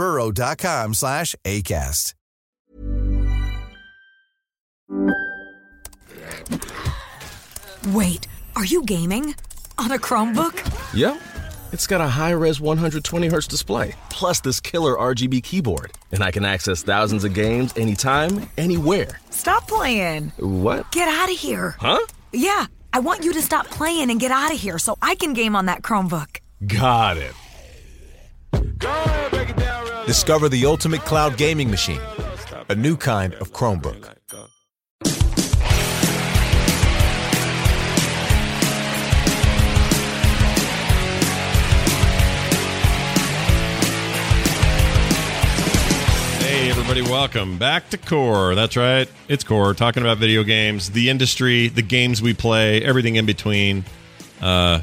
burrow.com slash ACAST. Wait, are you gaming? On a Chromebook? Yep. It's got a high res 120Hz display, plus this killer RGB keyboard. And I can access thousands of games anytime, anywhere. Stop playing. What? Get out of here. Huh? Yeah, I want you to stop playing and get out of here so I can game on that Chromebook. Got it. Discover the ultimate cloud gaming machine, a new kind of Chromebook. Hey, everybody, welcome back to Core. That's right, it's Core, talking about video games, the industry, the games we play, everything in between. Uh,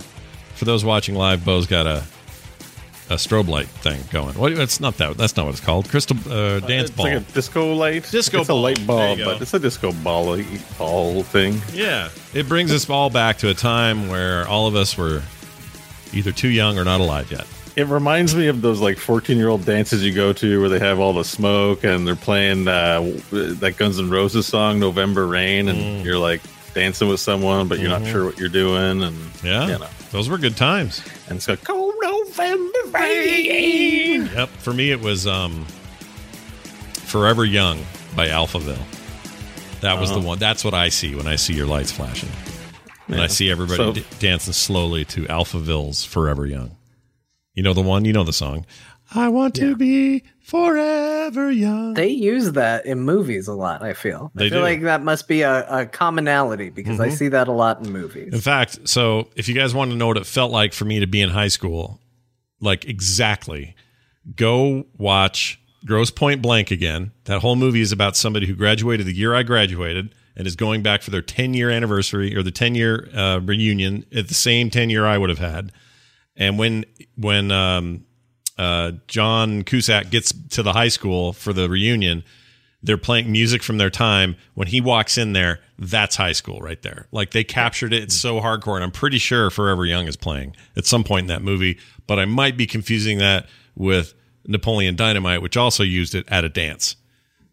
for those watching live, Beau's got a a strobe light thing going. What? It's not that. That's not what it's called. Crystal uh, dance it's ball. like a disco light. Disco It's ball. a light bulb, but it's a disco ball ball thing. yeah, it brings us all back to a time where all of us were either too young or not alive yet. It reminds me of those like 14 year old dances you go to where they have all the smoke and they're playing uh, that Guns N' Roses song, November Rain, and Mm. you're like dancing with someone, but you're not sure what you're doing. And Mm-hmm. Yeah, you know, those were good times. and it's like, cold November rain. Yep. For me, it was um, "Forever Young" by Alphaville. That was the one. That's what I see when I see your lights flashing. And I see everybody So- d- dancing slowly to Alphaville's "Forever Young." You know the one. You know the song. I want to be forever young. They use that in movies a lot, I feel. They I feel do. like that must be a, a commonality because I Mhm. see that a lot in movies. In fact, so if you guys want to know what it felt like for me to be in high school, like exactly, go watch Grosse Pointe Blank again. That whole movie is about somebody who graduated the year I graduated and is going back for their 10 year anniversary or the 10 year uh, reunion at the same 10 year I would have had. And when when um, uh, John Cusack gets to the high school for the reunion, they're playing music from their time. When he walks in there, that's high school right there. Like they captured it. It's so hardcore. And I'm pretty sure Forever Young is playing at some point in that movie, but I might be confusing that with Napoleon Dynamite, which also used it at a dance.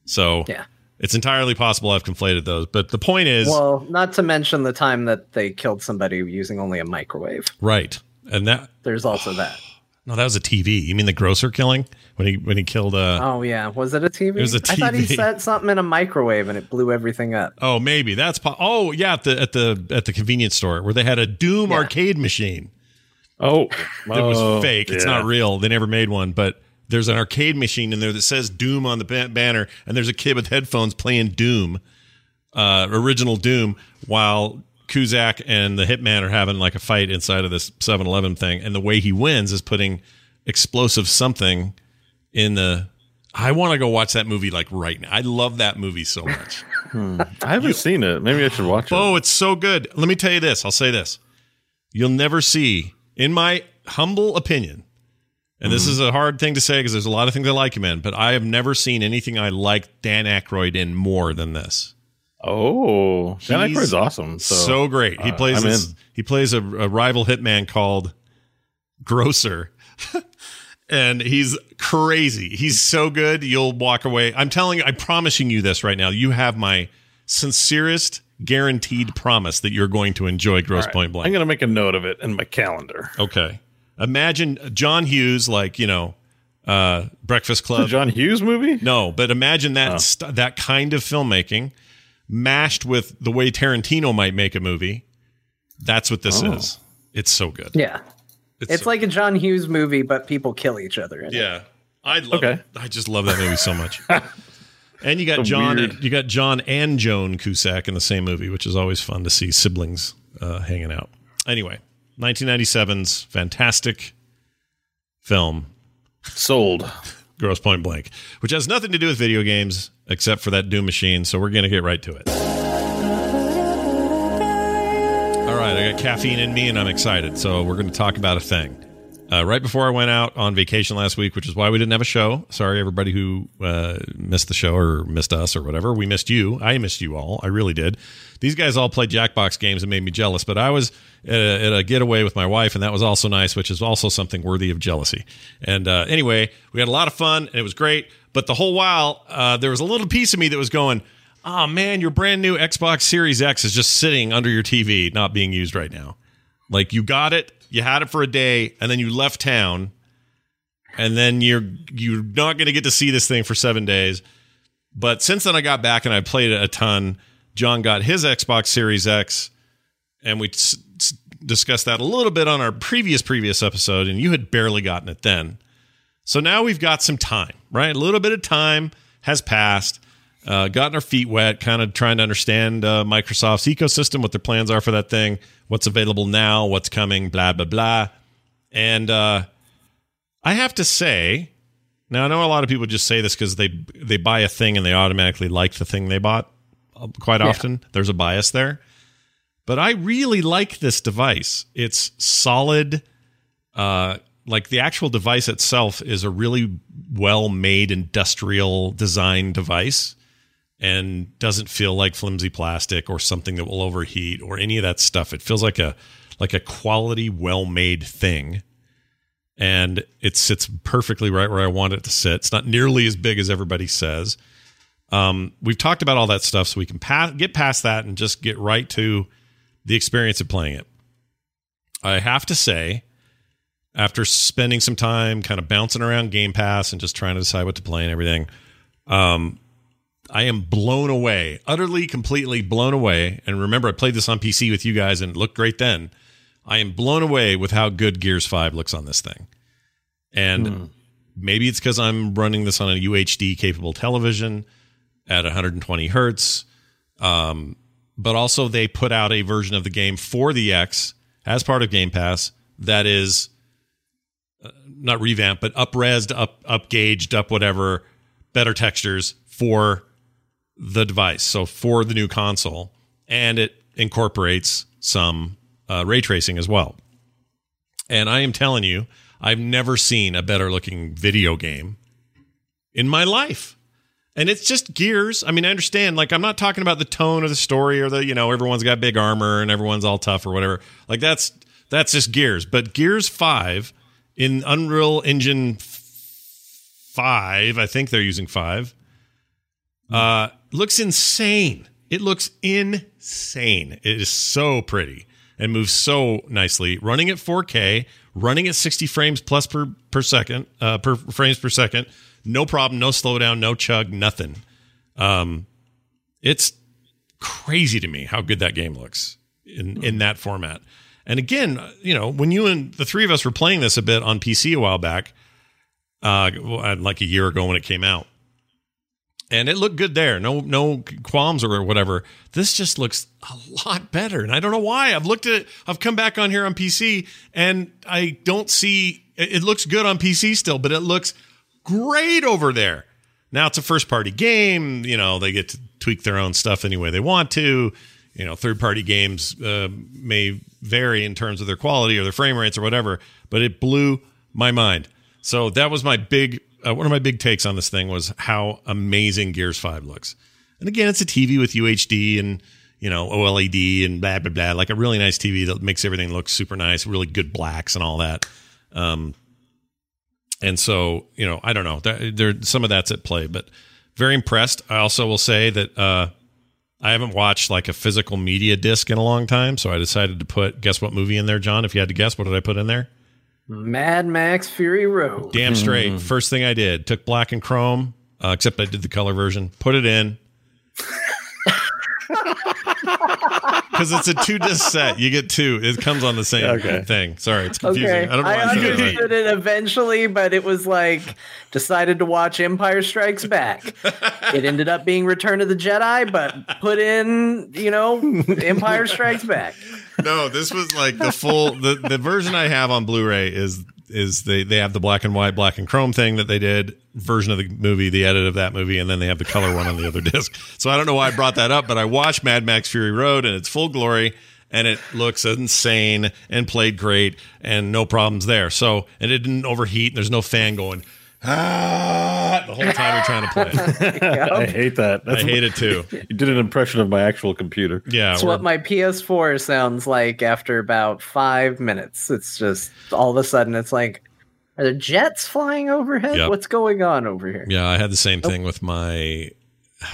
So Yeah. it's entirely possible I've conflated those. But the point is, Well, not to mention the time that they killed somebody using only a microwave. right. And that, There's also that. No, that was a TV. You mean the grocer killing when he, when he killed, uh, Oh yeah, was it a TV? It was a I thought he TV. set something in a microwave and it blew everything up. Oh, maybe that's po- oh yeah at the at the at the convenience store where they had a Doom arcade machine. Oh, That was oh, fake. It's yeah. not real. They never made one, but there's an arcade machine in there that says Doom on the ba- banner, and there's a kid with headphones playing Doom, uh, original Doom, while Cusack and the Hitman are having like a fight inside of this 7-Eleven thing, and the way he wins is putting explosive something in the. I want to go watch that movie like right now. I love that movie so much. Hmm. I haven't seen it. Maybe I should watch it. Oh, it's so good. Let me tell you this. I'll say this. You'll never see, in my humble opinion, and this hmm. is a hard thing to say because there's a lot of things I like him in, but I have never seen anything I like Dan Aykroyd in more than this. Oh, Dan Aykroyd's awesome. So, So, great. He uh, plays this, he plays a, a rival hitman called Grocer. and he's crazy. He's so good. You'll walk away. I'm telling you, I'm promising you this right now. You have my sincerest guaranteed promise that you're going to enjoy Grosse right. Pointe Blank. I'm gonna make a note of it in my calendar. okay. Imagine John Hughes, like, you know, uh, Breakfast Club. John Hughes movie? No, but imagine that Oh. st- that kind of filmmaking mashed with the way Tarantino might make a movie. That's what this Oh. is. It's so good. Yeah. It's, so- like a John Hughes movie, but people kill each other in it. yeah. I love Okay. it. I just love that movie so much. and you got Some John weird- you got John and Joan Cusack in the same movie, which is always fun to see siblings uh, hanging out. Anyway, 1997's fantastic film Sold. Grosse Pointe Blank, which has nothing to do with video games except for that Doom machine. So we're going to get right to it. All right, I got caffeine in me and I'm excited. So we're going to talk about a thing. Uh, right before I went out on vacation last week, which is why we didn't have a show. Sorry, everybody who uh, missed the show or missed us or whatever. We missed you. I missed you all. I really did. These guys all played Jackbox games and made me jealous, but I was at a, at a getaway with my wife, and that was also nice, which is also something worthy of jealousy. And uh, anyway, we had a lot of fun, and it was great. But the whole while, uh, there was a little piece of me that was going, oh man, your brand new Xbox Series X is just sitting under your TV, not being used right now. Like you got it, you had it for a day, and then you left town, and then you're you're not going to get to see this thing for seven days. But since then, I got back and I played it a ton. John got his Xbox Series X, and we discussed that a little bit on our previous previous episode, and you had barely gotten it then. So now we've got some time, right? A little bit of time has passed. Uh, gotten our feet wet, kind of trying to understand uh, Microsoft's ecosystem, what their plans are for that thing, what's available now, what's coming, blah blah blah. And uh, I have to say, now I know a lot of people just say this because they they buy a thing and they automatically like the thing they bought. Uh, Quite often, there's a bias there. But I really like this device. It's solid. Uh, like the actual device itself is a really well made industrial design device and doesn't feel like flimsy plastic or something that will overheat or any of that stuff. It feels like a like a quality, well made thing. And it sits perfectly right where I want it to sit. It's not nearly as big as everybody says. Um, we've talked about all that stuff, so we can pass, get past that and just get right to the experience of playing it. I have to say, after spending some time kind of bouncing around Game Pass and just trying to decide what to play and everything, um, I am blown away, utterly, completely blown away. And remember, I played this on PC with you guys and it looked great then. I am blown away with how good Gears 5 looks on this thing. And maybe it's because I'm running this on a UHD capable television at 120 hertz. Um, but also, they put out a version of the game for the X as part of Game Pass that is uh, not revamped, but upresed, up up gauged, up whatever, better textures for the device. So for the new console, and it incorporates some uh, ray tracing as well. And I am telling you, I've never seen a better looking video game in my life. And it's just gears. I mean, I understand. Like, I'm not talking about the tone of the story or the, you know, everyone's got big armor and everyone's all tough or whatever. Like, that's that's just gears. But Gears Five in Unreal Engine Five, I think they're using five. Uh, looks insane. It looks insane. It is so pretty and moves so nicely. Running at 4K, running at 60 frames plus per per second, uh, per frames per second. No problem, no slowdown, no chug, nothing. Um, it's crazy to me how good that game looks in in that format. And again, you know, when you and the three of us were playing this a bit on PC a while back, uh, like a year ago when it came out, and it looked good there. No, no qualms or whatever. This just looks a lot better, and I don't know why. I've looked at it. I've come back on here on PC, and I don't see. It it looks good on PC still, but it looks great over there. Now it's a first party game. You know, they get to tweak their own stuff any way they want to. You know, third party games uh, may vary in terms of their quality or their frame rates or whatever, but it blew my mind. So that was my big, uh, one of my big takes on this thing was how amazing Gears 5 looks. And again, it's a TV with UHD and, you know, OLED and blah, blah, blah. Like a really nice TV that makes everything look super nice, really good blacks and all that. Um, and so, you know, I don't know. That, there, some of that's at play, but very impressed. I also will say that uh, I haven't watched like a physical media disc in a long time, so I decided to put guess what movie in there, John. If you had to guess, what did I put in there? Mad Max Fury Road. Damn straight. First thing I did, took black and chrome, uh, except I did the color version, put it in. Because it's a two disc set. You get two. It comes on the same Okay. thing. Sorry, it's confusing. Okay, I don't know why I I said it understood right. it eventually, but it was like decided to watch Empire Strikes Back. it ended up being Return of the Jedi, but put in, you know, Empire Strikes Back. No, this was like the full the, the version I have on Blu-ray is is they they have the black and white, black and chrome thing that they did version of the movie, the edit of that movie, and then they have the color one on the other disc. So I don't know why I brought that up, but I watched Mad Max Fury Road in its full glory, and it looks insane and played great, and no problems there. So and it didn't overheat. And there's no fan going ah the whole time you're trying to play it. I hate that. I hate it too. You did an impression of my actual computer. Yeah, That's what my PS4 sounds like after about five minutes. It's just all of a sudden it's like, are there jets flying overhead? Yep. What's going on over here? Yeah, I had the same thing with my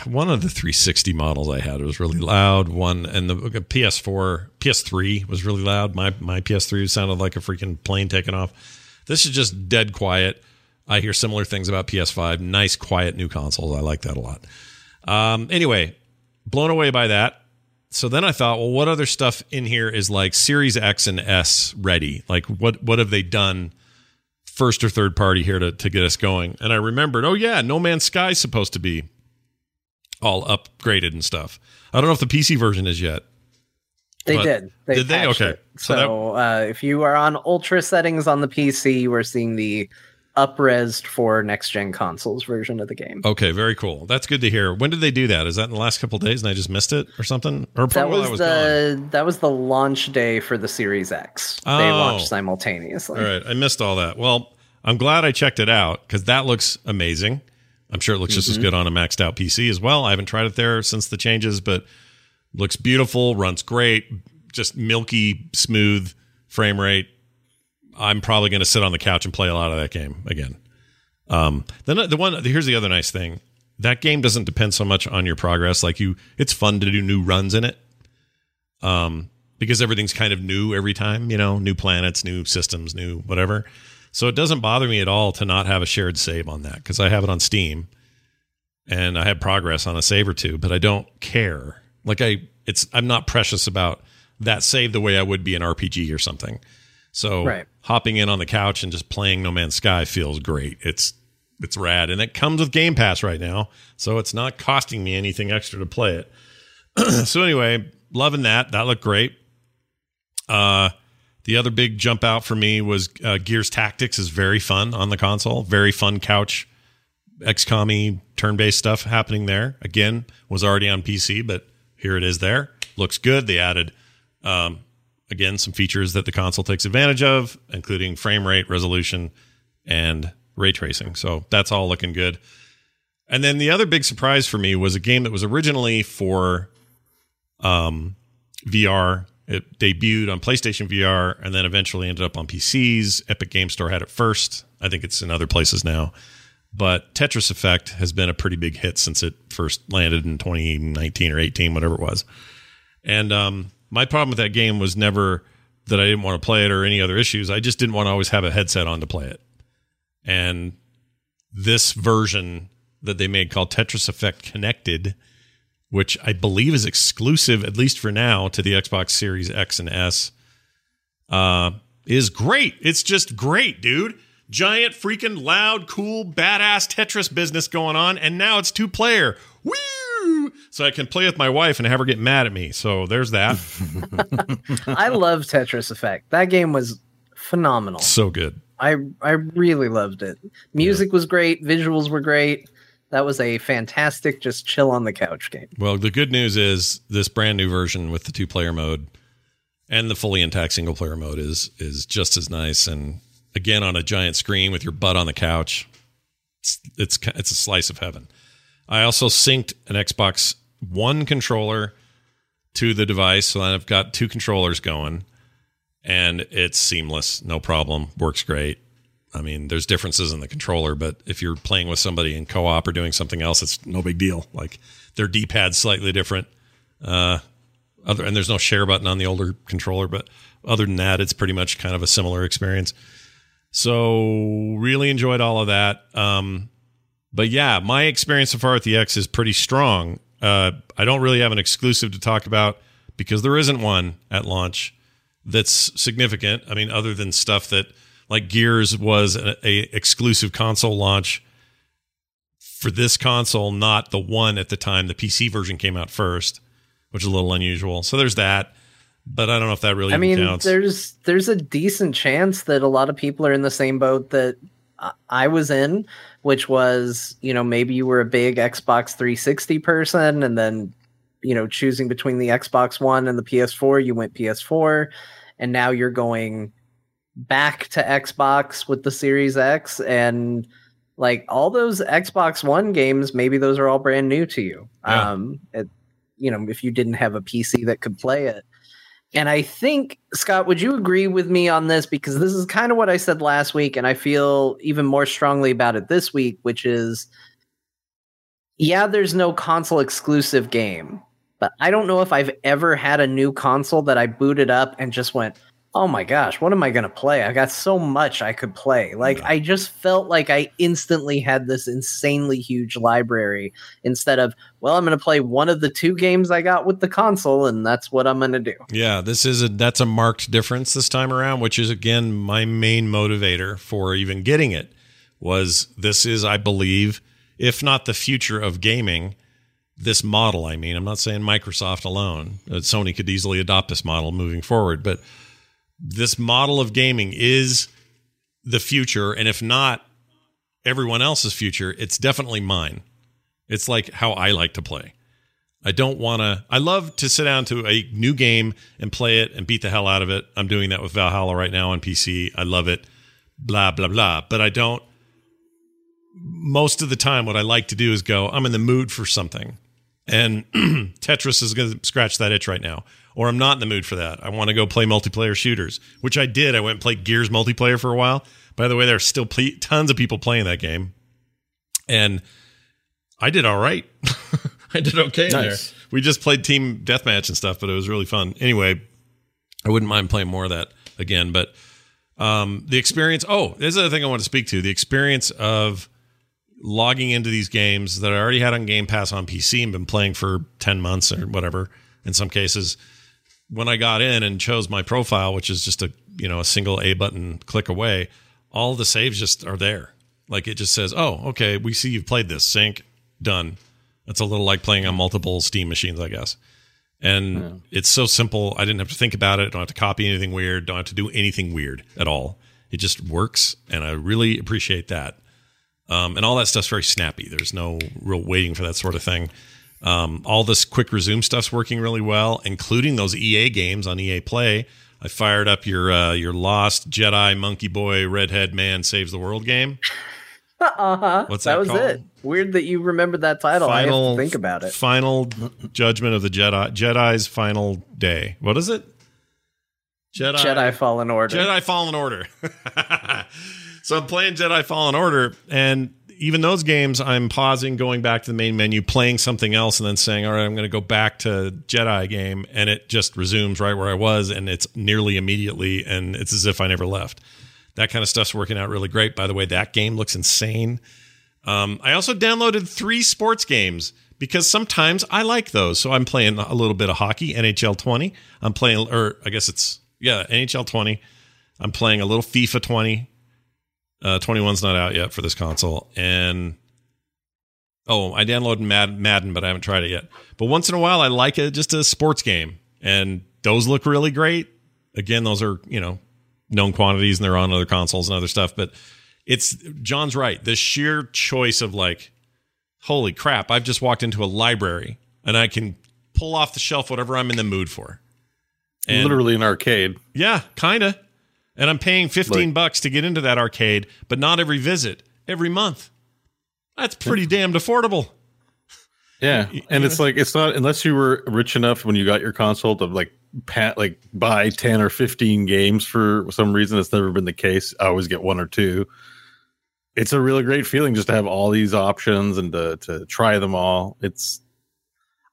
one of the 360 models I had. It was really loud. One and the PS4, PS3 was really loud. My my PS3 sounded like a freaking plane taking off. This is just dead quiet. I hear similar things about PS5. Nice, quiet new consoles. I like that a lot. Um, anyway, blown away by that. So then I thought, well, what other stuff in here is like Series X and S ready? Like, what what have they done first or third party here to, to get us going? And I remembered, oh yeah, No Man's Sky is supposed to be all upgraded and stuff. I don't know if the PC version is yet. They did. They did they? Okay. it. So So, that- uh, if you are on ultra settings on the PC, you are seeing the upresed for next gen consoles version of the game. Okay, very cool. That's good to hear. When did they do that? Is that in the last couple of days and I just missed it or something? Or That was, was the that was the launch day for the Series X. They Oh. launched simultaneously. All right, I missed all that. Well, I'm glad I checked it out because that looks amazing. I'm sure it looks just as Mhm. good on a maxed out PC as well. I haven't tried it there since the changes, but looks beautiful, runs great, just milky smooth frame rate. I'm probably going to sit on the couch and play a lot of that game again. Um, then the one here's the other nice thing: that game doesn't depend so much on your progress. Like you, it's fun to do new runs in it, um, because everything's kind of new every time. You know, new planets, new systems, new whatever. So it doesn't bother me at all to not have a shared save on that because I have it on Steam, and I have progress on a save or two, but I don't care. Like I, it's I'm not precious about that save the way I would be an RPG or something. So Right. hopping in on the couch and just playing No Man's Sky feels great. It's it's rad, and it comes with Game Pass right now, so it's not costing me anything extra to play it. so anyway, loving that. That looked great. Uh, the other big jump out for me was uh, Gears Tactics is very fun on the console. Very fun couch XCOM turn based stuff happening there. Again, was already on PC, but here it is there. Looks good. They added um, again some features that the console takes advantage of, including frame rate, resolution, and ray tracing. So that's all looking good. And then the other big surprise for me was a game that was originally for um, VR. It debuted on PlayStation VR and then eventually ended up on PCs. Epic Game Store had it first. I think it's in other places now. But Tetris Effect has been a pretty big hit since it first landed in 2019 or 18, whatever it was. And um, my problem with that game was never that I didn't want to play it or any other issues. I just didn't want to always have a headset on to play it. And this version that they made called Tetris Effect Connected, which I believe is exclusive, at least for now, to the Xbox Series X and S, uh, is great. It's just great, dude. Giant, freaking loud, cool, badass Tetris business going on, and now it's two player. Woo! So I can play with my wife and have her get mad at me. So there's that. I love Tetris Effect. That game was phenomenal. so good. I I really loved it. Music was great, visuals were great. That was a fantastic just chill on the couch game. Well, the good news is this brand new version with the two player mode and the fully intact single player mode is is just as nice and again on a giant screen with your butt on the couch. It's it's, it's a slice of heaven. I also synced an Xbox One controller to the device, so I've got two controllers going, and it's seamless, no problem, works great. I mean, there's differences in the controller, but if you're playing with somebody in co-op or doing something else, it's no big deal. Like their D-pad's slightly different. Uh, other and there's no share button on the older controller, but other than that, it's pretty much kind of a similar experience. So really enjoyed all of that. Um, but yeah, my experience so far with the X is pretty strong. Uh, I don't really have an exclusive to talk about because there isn't one at launch that's significant. I mean, other than stuff that like Gears was a, a exclusive console launch for this console, not the one at the time the PC version came out first, which is a little unusual. So there's that. But I don't know if that really I mean, counts. there's there's a decent chance that a lot of people are in the same boat that I- was in, which was, you know, maybe you were a big Xbox 360 person and then, you know, choosing between the Xbox One and the PS4, you went PS4 and now you're going back to Xbox with the Series X and like all those Xbox One games, maybe those are all brand new to you. Yeah. Um, it, you know, if you didn't have a PC that could play it. And I think, Scott, would you agree with me on this? Because this is kind of what I said last week, and I feel even more strongly about it this week, which is yeah, there's no console exclusive game, but I don't know if I've ever had a new console that I booted up and just went, oh my gosh, what am I going to play? I got so much I could play. Like, I just felt like I instantly had this insanely huge library instead of, well, I'm going to play one of the two games I got with the console, and that's what I'm going to do. Yeah, this is a that's a marked difference this time around, which is again my main motivator for even getting it was this is I believe if not the future of gaming this model I mean I'm not saying Microsoft alone uh, Sony could easily adopt this model moving forward but this model of gaming is the future and if not everyone else's future it's definitely mine it's like how I like to play I don't want to. I love to sit down to a new game and play it and beat the hell out of it. I'm doing that with Valhalla right now on PC. I love it. Blah, blah, blah. But I don't. Most of the time, what I like to do is go, I'm in the mood for something. And Tetris is going to scratch that itch right now. Or I'm not in the mood for that. I want to go play multiplayer shooters, which I did. I went and played Gears multiplayer for a while. By the way, there's still ple- tons of people playing that game. And I did all right. I did okay in there. We just played team deathmatch and stuff, but it was really fun. Anyway, I wouldn't mind playing more of that again. But um, the experience. Oh, there's another thing I want to speak to. The experience of logging into these games that I already had on Game Pass on PC and been playing for ten months or whatever. In some cases, when I got in and chose my profile, which is just a you know a single A button click away, all the saves just are there. Like it just says, "Oh, okay, we see you've played this. Sync, done." It's a little like playing on multiple Steam machines, I guess. And it's so simple. I didn't have to think about it. Don't have to copy anything weird. Don't have to do anything weird at all. It just works, and I really appreciate that. Um, and all that stuff's very snappy. There's no real waiting for that sort of thing. Um, all this quick resume stuff's working really well, including those EA games on EA Play. I fired up your uh, your Lost Jedi Monkey Boy Redhead Man Saves the World game. Uh huh. What's that that was called? it. Weird that you remembered that title. To think about it. Final Judgment of the Jedi. Jedi's final day. What is it? Jedi. Jedi Fallen Order. Jedi Fallen Order. so I'm playing Jedi Fallen Order, and even those games, I'm pausing, going back to the main menu, playing something else, and then saying, "All right, I'm going to go back to Jedi game," and it just resumes right where I was, and it's nearly immediately, and it's as if I never left. That kind of stuff's working out really great. By the way, that game looks insane. Um, I also downloaded three sports games because sometimes I like those. So I'm playing a little bit of hockey, NHL 20. I'm playing, or I guess it's, yeah, NHL 20. I'm playing a little FIFA 20. Uh, 21's not out yet for this console. And, oh, I downloaded Mad- Madden, but I haven't tried it yet. But once in a while, I like it, just a sports game. And those look really great. Again, those are, you know, known quantities and they're on other consoles and other stuff. But it's John's right. The sheer choice of like, holy crap, I've just walked into a library and I can pull off the shelf whatever I'm in the mood for. And Literally an arcade. yeah, kind of. And I'm paying 15 Like- bucks to get into that arcade, but not every visit, every month. That's pretty damned affordable. Yeah, and it's like it's not unless you were rich enough when you got your console to like pat like buy ten or fifteen games for some reason. it's never been the case. I always get one or two. It's a really great feeling just to have all these options and to to try them all. It's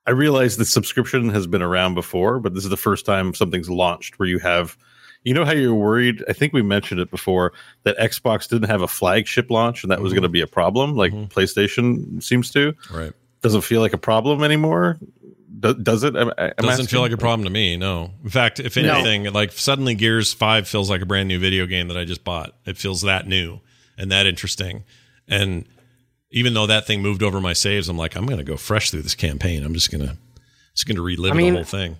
I realize the subscription has been around before, but this is the first time something's launched where you have. You know how you're worried? I think we mentioned it before that Xbox didn't have a flagship launch, and that was Mhm. going to be a problem, like PlayStation seems to Right. doesn't feel like a problem anymore. Do, does it? Am- am I Doesn't asking? feel like a problem to me. No. In fact, if No. anything, like suddenly Gears 5 feels like a brand new video game that I just bought. It feels that new and that interesting. And even though that thing moved over my saves, I'm like, I'm going to go fresh through this campaign. I'm just going to just going to relive I mean, the whole thing.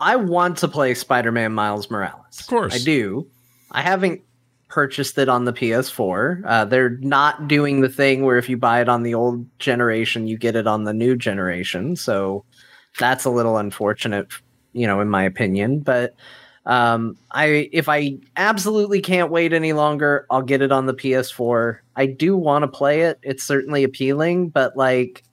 I want to play Spider-Man Miles Morales. Of course. I do. I haven't purchased it on the PS4. Uh, they're not doing the thing where if you buy it on the old generation, you get it on the new generation. So that's a little unfortunate, you know, in my opinion. But um, I, if I absolutely can't wait any longer, I'll get it on the PS4. I do want to play it. It's certainly appealing, but like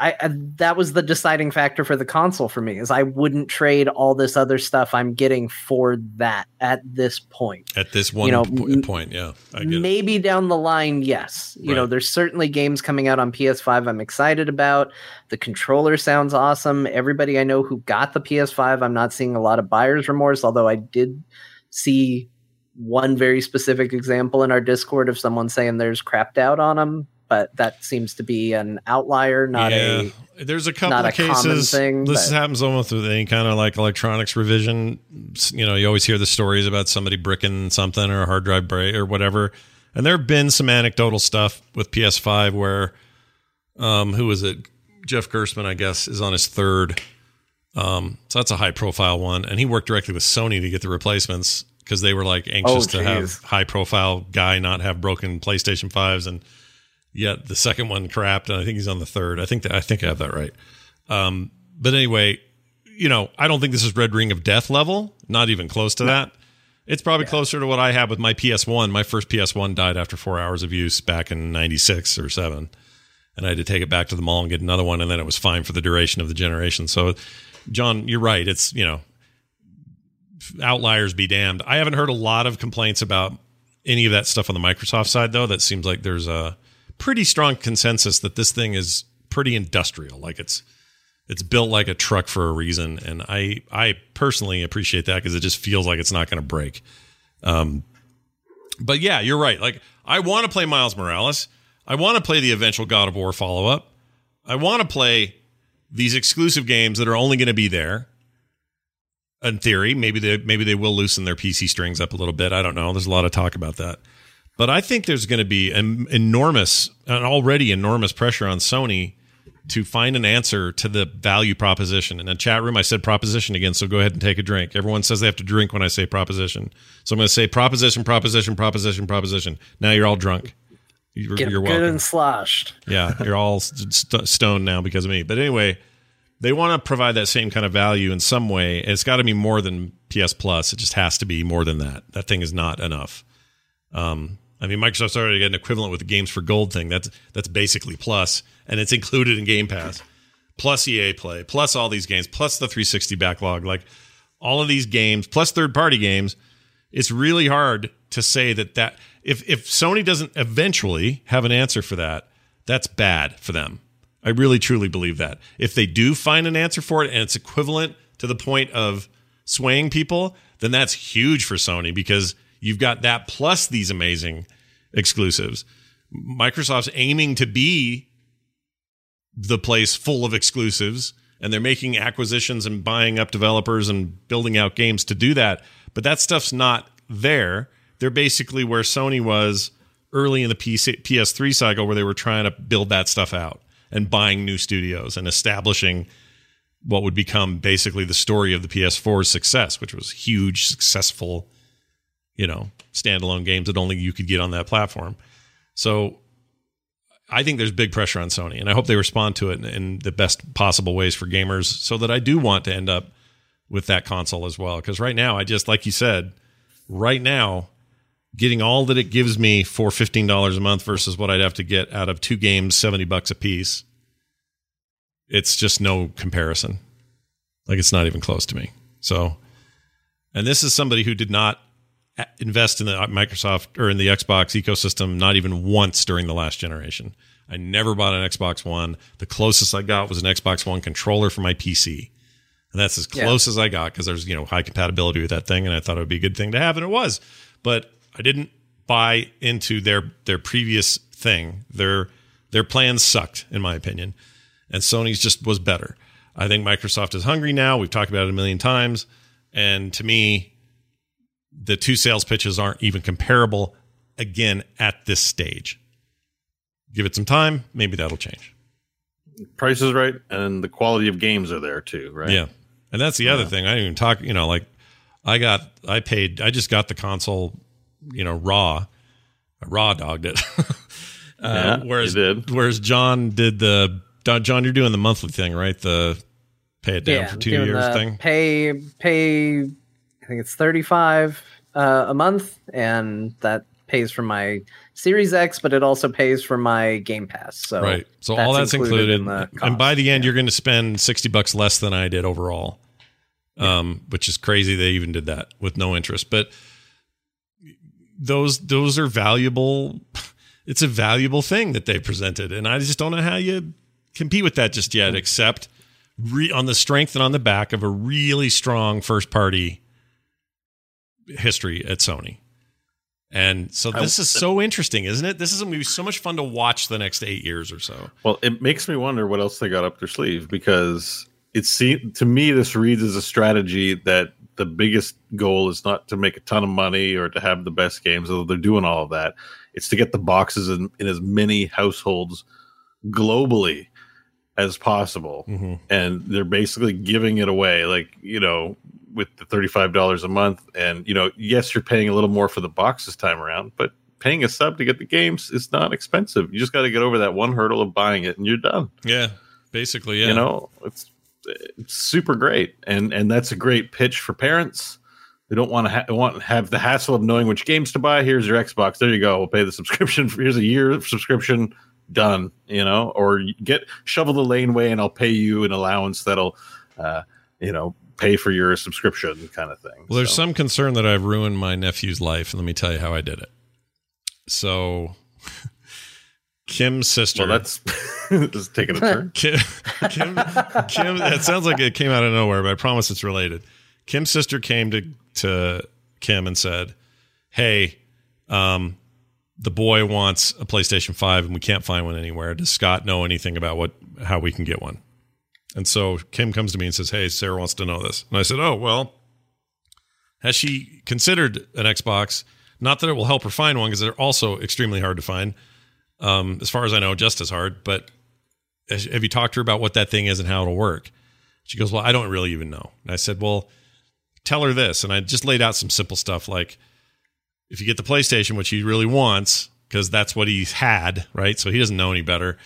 I, I that was the deciding factor for the console for me is I wouldn't trade all this other stuff I'm getting for that at this point. At this one know, po- point, yeah. I get it. Maybe down the line, yes. You know, there's certainly games coming out on PS5 I'm excited about. The controller sounds awesome. Everybody I know who got the PS5, I'm not seeing a lot of buyer's remorse, although I did see one very specific example in our Discord of someone saying there's crapped out on them, but that seems to be an outlier, not a There's a couple of a cases. thing, this but- happens almost with any kind of like electronics revision. You know, you always hear the stories about somebody bricking something or a hard drive break or whatever. And there have been some anecdotal stuff with PS5 where, um, who was it? Jeff Gerstmann, I guess, is on his third. Um, so that's a high profile one, and he worked directly with Sony to get the replacements because they were like anxious Oh, to have high profile guy not have broken PlayStation fives and yet the second one crapped, and I think he's on the third. I think that I think I have that right. Um, but anyway, you know, I don't think this is Red Ring of Death level. Not even close to that. It's probably closer to what I had with my PS1. My first PS1 died after four hours of use back in '96 or seven, and I had to take it back to the mall and get another one, and then it was fine for the duration of the generation. So, John, you're right. It's you know, outliers be damned. I haven't heard a lot of complaints about any of that stuff on the Microsoft side, though. That seems like there's a pretty strong consensus that this thing is pretty industrial. Like it's it's built like a truck for a reason, and I I personally appreciate that because it just feels like it's not going to break. Um, but yeah, you're right. Like I want to play Miles Morales. I want to play the eventual God of War follow up. I want to play these exclusive games that are only going to be there. In theory, maybe they maybe they will loosen their PC strings up a little bit. I don't know. There's a lot of talk about that. But I think there's going to be an enormous, an already enormous pressure on Sony to find an answer to the value proposition. In the chat room, I said proposition again, so go ahead and take a drink. Everyone says they have to drink when I say proposition. So I'm going to say proposition, proposition, proposition, proposition. Now you're all drunk. You're, get you're good and sloshed. Yeah, you're all st- stoned now because of me. But anyway, they want to provide that same kind of value in some way. It's got to be more than PS Plus. It just has to be more than that. That thing is not enough. Um, I mean, Microsoft's already got an equivalent with the Games for Gold thing. That's that's basically Plus, and it's included in Game Pass, plus EA Play, plus all these games, plus the 360 backlog. Like all of these games, plus third party games. It's really hard to say that that if if Sony doesn't eventually have an answer for that, that's bad for them. I really truly believe that. If they do find an answer for it and it's equivalent to the point of swaying people, then that's huge for Sony because you've got that plus these amazing exclusives. Microsoft's aiming to be the place full of exclusives and they're making acquisitions and buying up developers and building out games to do that. But that stuff's not there. They're basically where Sony was early in the PC, PS3 cycle, where they were trying to build that stuff out and buying new studios and establishing what would become basically the story of the PS4's success, which was huge, successful you know, standalone games that only you could get on that platform. So I think there's big pressure on Sony, and I hope they respond to it in, in the best possible ways for gamers so that I do want to end up with that console as well. Because right now, I just, like you said, right now, getting all that it gives me for $15 a month versus what I'd have to get out of two games, 70 bucks a piece, it's just no comparison. Like it's not even close to me. So, and this is somebody who did not invest in the Microsoft or in the Xbox ecosystem not even once during the last generation. I never bought an Xbox One. The closest I got was an Xbox One controller for my PC. And that's as close yeah. as I got because there's, you know, high compatibility with that thing and I thought it would be a good thing to have and it was. But I didn't buy into their their previous thing. Their their plans sucked in my opinion. And Sony's just was better. I think Microsoft is hungry now. We've talked about it a million times. And to me, the two sales pitches aren't even comparable again at this stage. Give it some time, maybe that'll change. Price is right, and the quality of games are there too, right? Yeah, and that's the yeah. other thing. I didn't even talk. You know, like I got, I paid, I just got the console, you know, raw, raw dogged it. uh, yeah, whereas, did. whereas John did the John, you're doing the monthly thing, right? The pay it down yeah, for two years thing. Pay pay. I think it's thirty five uh, a month, and that pays for my Series X, but it also pays for my Game Pass. So right, so that's all that's included, included in and by the end, yeah. you're going to spend sixty bucks less than I did overall, yeah. um, which is crazy. They even did that with no interest, but those those are valuable. It's a valuable thing that they presented, and I just don't know how you compete with that just yet, except re- on the strength and on the back of a really strong first party history at Sony. And so this is so interesting, isn't it? This is going to be so much fun to watch the next eight years or so. Well, it makes me wonder what else they got up their sleeve because it seems to me this reads as a strategy that the biggest goal is not to make a ton of money or to have the best games, although they're doing all of that. It's to get the boxes in, in as many households globally as possible. Mm-hmm. And they're basically giving it away. Like, you know, with the $35 a month. And you know yes you're paying a little more for the box this time around but paying a sub to get the games is not expensive. You just got to get over that one hurdle of buying it and you're done. Yeah basically yeah. You know it's, it's super great. And and that's a great pitch for parents. They don't want to ha- want have the hassle of knowing which games to buy. Here's your xbox. There you go. We'll pay the subscription for, here's a year subscription. Done you know or get shovel the laneway and i'll pay you an allowance that'll uh, you know pay for your subscription kind of thing. Well, there's so. some concern that I've ruined my nephew's life, and let me tell you how I did it. So, Kim's sister. Well, that's just taking a turn. Kim, Kim, Kim. It sounds like it came out of nowhere, but I promise it's related. Kim's sister came to to Kim and said, "Hey, um, the boy wants a PlayStation Five, and we can't find one anywhere. Does Scott know anything about what how we can get one?" And so Kim comes to me and says, Hey, Sarah wants to know this. And I said, Oh, well, has she considered an Xbox? Not that it will help her find one because they're also extremely hard to find. Um, as far as I know, just as hard. But have you talked to her about what that thing is and how it'll work? She goes, Well, I don't really even know. And I said, Well, tell her this. And I just laid out some simple stuff like if you get the PlayStation, which he really wants, because that's what he's had, right? So he doesn't know any better,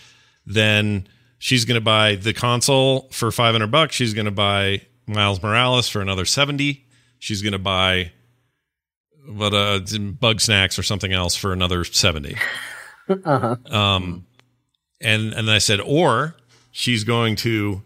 then She's going to buy the console for 500 bucks. She's going to buy Miles Morales for another 70. She's going to buy but uh Bugsnax or something else for another 70. uh-huh. Um and and I said or she's going to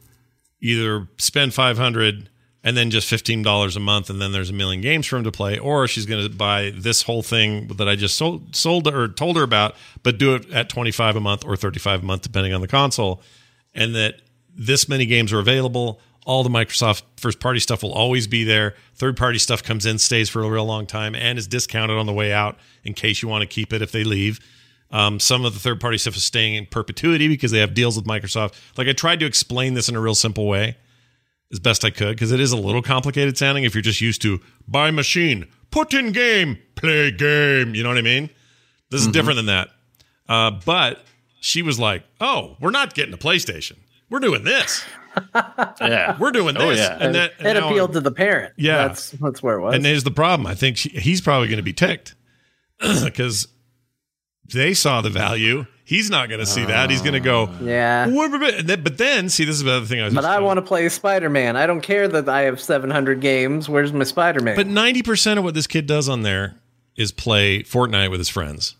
either spend 500 and then just $15 a month and then there's a million games for him to play or she's going to buy this whole thing that I just sold sold or told her about but do it at 25 a month or 35 a month depending on the console and that this many games are available. All the Microsoft first party stuff will always be there. Third party stuff comes in, stays for a real long time, and is discounted on the way out in case you want to keep it if they leave. Um, some of the third party stuff is staying in perpetuity because they have deals with Microsoft. Like I tried to explain this in a real simple way as best I could because it is a little complicated sounding if you're just used to buy machine, put in game, play game. You know what I mean? This is mm-hmm. different than that. Uh, but she was like, "Oh, we're not getting a PlayStation." we're doing this. yeah, we're doing oh, this. Oh, yeah. and that it and now- appealed to the parent. Yeah. that's that's where it was. And there's the problem. I think she, he's probably going to be ticked because they saw the value. He's not going to see that. He's going to go, ah. yeah. "What about-" and then- but then see, this is the other thing I was. But I want to play Spider Man. I don't care that I have 700 games. Where's my Spider Man? But ninety percent of what this kid does on there is play Fortnite with his friends.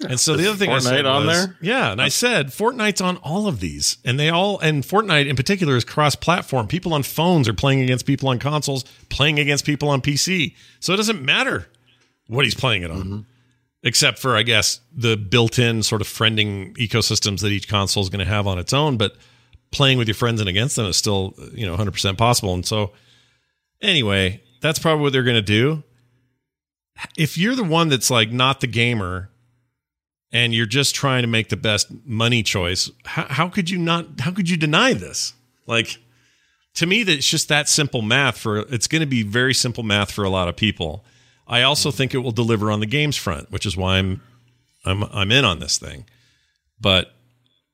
And so the other thing I said on was- there? yeah, and I said Fortnite's on all of these, and they all and Fortnite in particular is cross-platform. People on phones are playing against people on consoles, playing against people on PC. So it doesn't matter what he's playing it on, mm-hmm. except for I guess the built-in sort of friending ecosystems that each console is going to have on its own. But playing with your friends and against them is still you know 100% possible. And so anyway, that's probably what they're going to do. If you're the one that's like not the gamer and you're just trying to make the best money choice, how, how could you not? How could you deny this? Like to me, that's just that simple math. For it's going to be very simple math for a lot of people. I also think it will deliver on the games front, which is why I'm I'm I'm in on this thing. But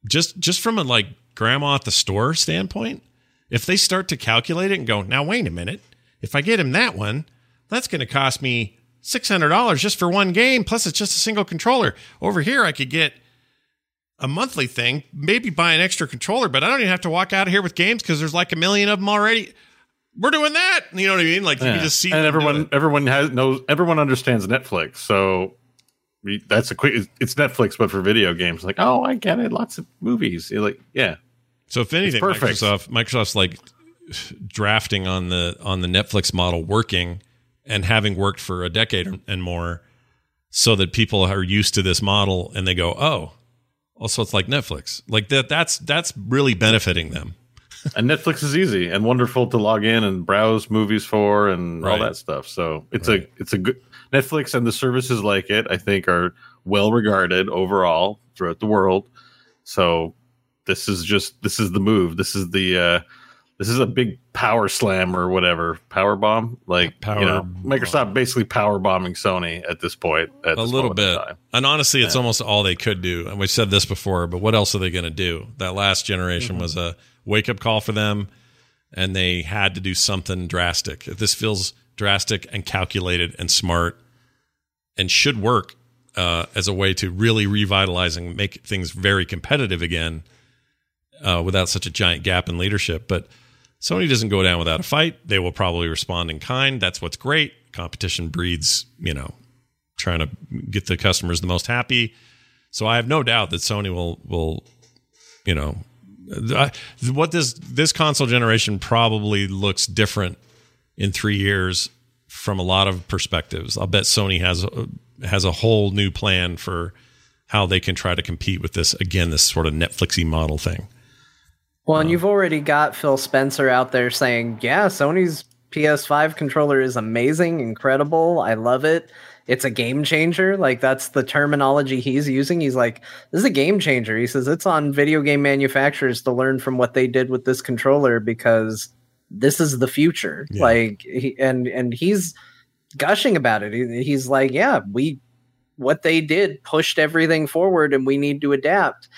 just just from a like grandma at the store standpoint, if they start to calculate it and go, now wait a minute, if I get him that one, that's going to cost me six hundred dollars just for one game. Plus, it's just a single controller. Over here, I could get a monthly thing, maybe buy an extra controller, but I don't even have to walk out of here with games because there's like a million of them already. We're doing that. You know what I mean? Like you Yeah. can just see and everyone everyone has knows everyone understands Netflix. So we, that's a quick. It's Netflix, but for video games. Like, oh, I get it. Lots of movies. You're like, yeah. So if anything. Microsoft Microsoft's like drafting on the on the Netflix model working and having worked for a decade and more, so that people are used to this model and they go, oh, also it's like Netflix, like that. That's that's really benefiting them. and Netflix is easy and wonderful to log in and browse movies for and all that stuff. So it's a it's a good Netflix and the services like it. I think are well regarded overall throughout the world. So this is just this is the move. This is the uh this is a big power slam or whatever power bomb. Like Power you know, Microsoft basically power bombing Sony at this point. At a this little bit. And honestly, it's almost all they could do. And we've said this before, but what else are they going to do? That last generation Mm-hmm. was a wake up call for them, and they had to do something drastic. This feels drastic and calculated and smart and should work uh, as a way to really revitalize and make things very competitive again uh, without such a giant gap in leadership. But Sony doesn't go down without a fight. They will probably respond in kind. That's what's great. Competition breeds, you know, trying to get the customers the most happy. So I have no doubt that Sony will will, you know, I, what this this console generation probably looks different in three years from a lot of perspectives. I'll bet Sony has has a whole new plan for how they can try to compete with this again, this sort of Netflixy model thing. Well, and you've already got Phil Spencer out there saying, yeah, Sony's PS5 controller is amazing, incredible. I love it. It's a game changer. Like, that's the terminology he's using. He's like, this is a game changer. He says it's on video game manufacturers to learn from what they did with this controller because this is the future. Yeah. Like, he, and, and he's gushing about it. He, he's like, yeah, we, what they did pushed everything forward and we need to adapt.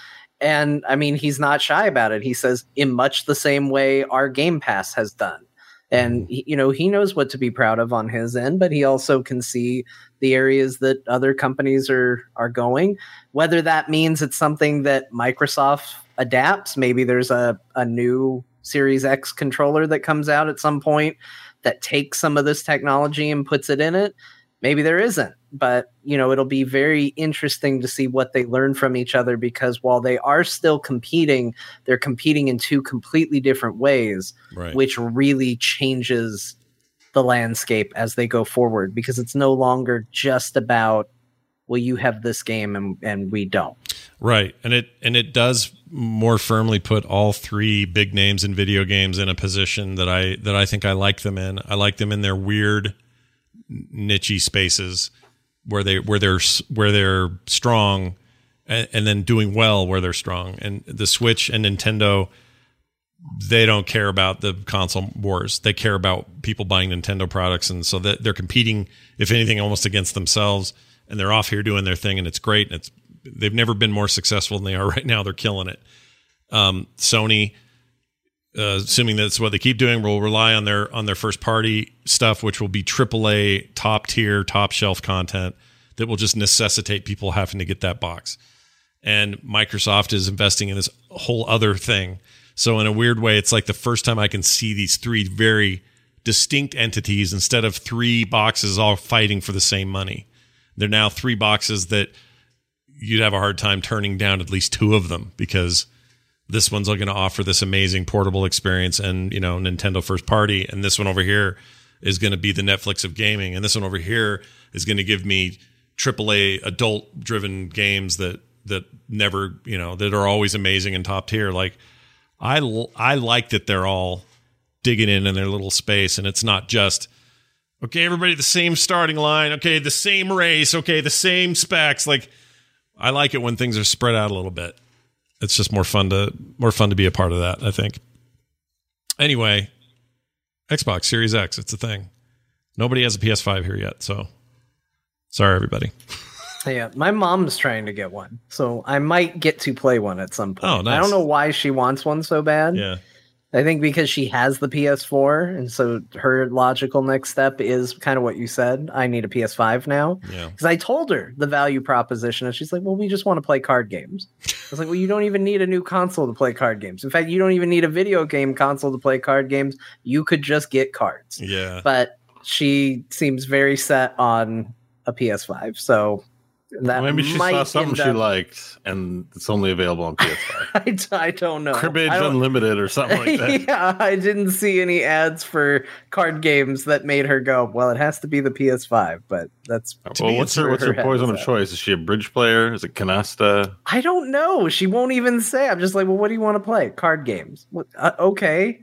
And I mean, he's not shy about it. He says, in much the same way our Game Pass has done. And, mm-hmm. he, you know, he knows what to be proud of on his end, but he also can see the areas that other companies are are going. Whether that means it's something that Microsoft adapts, maybe there's a, a new Series X controller that comes out at some point that takes some of this technology and puts it in it. Maybe there isn't, but you know, it'll be very interesting to see what they learn from each other because while they are still competing, they're competing in two completely different ways, Right. which really changes the landscape as they go forward because it's no longer just about well you have this game and, and we don't Right. And it and it does more firmly put all three big names in video games in a position that I that I think I like them in. I like them in their weird nichey spaces where they where they're where they're strong and, and then doing well where they're strong. And the Switch and Nintendo they don't care about the console wars. They care about people buying Nintendo products, and so that they're competing, if anything, almost against themselves. And they're off here doing their thing, and it's great. And it's they've never been more successful than they are right now. They're killing it. Um, Sony, uh, assuming that's what they keep doing, will rely on their on their first party stuff, which will be AAA, top tier, top shelf content that will just necessitate people having to get that box. And Microsoft is investing in this whole other thing. So in a weird way, it's like the first time I can see these three very distinct entities instead of three boxes all fighting for the same money. They're now three boxes that you'd have a hard time turning down at least two of them because this one's going to offer this amazing portable experience and you know Nintendo first party. And this one over here is going to be the Netflix of gaming. And this one over here is going to give me AAA adult driven games that that never you know that are always amazing and top tier. Like I I like that they're all digging in in their little space and it's not just okay everybody the same starting line. Okay the same race. Okay the same specs. Like I like it when things are spread out a little bit it's just more fun to more fun to be a part of that. I think. Anyway, Xbox Series X, it's a thing. Nobody has a PS5 here yet, so sorry everybody. Yeah, my mom's trying to get one, so I might get to play one at some point. Oh, nice. I don't know why she wants one so bad. Yeah. I think because she has the PS4, and so her logical next step is kind of what you said. I need a PS5 now. Yeah. Because I told her the value proposition, and she's like, "Well, we just want to play card games." I was like, "Well, you don't even need a new console to play card games. In fact, you don't even need a video game console to play card games. You could just get cards." Yeah. But she seems very set on a PS5, so that Maybe she might saw something she up- liked, and it's only available on PS5. I don't know. Cribbage don't- Unlimited or something like that. yeah, I didn't see any ads for card games that made her go, well, it has to be the PS5, but that's well, what's her what's her head poison of choice? Is she a bridge player? Is it canasta? I don't know. She won't even say. I'm just like, well, what do you want to play? Card games. What, uh, okay.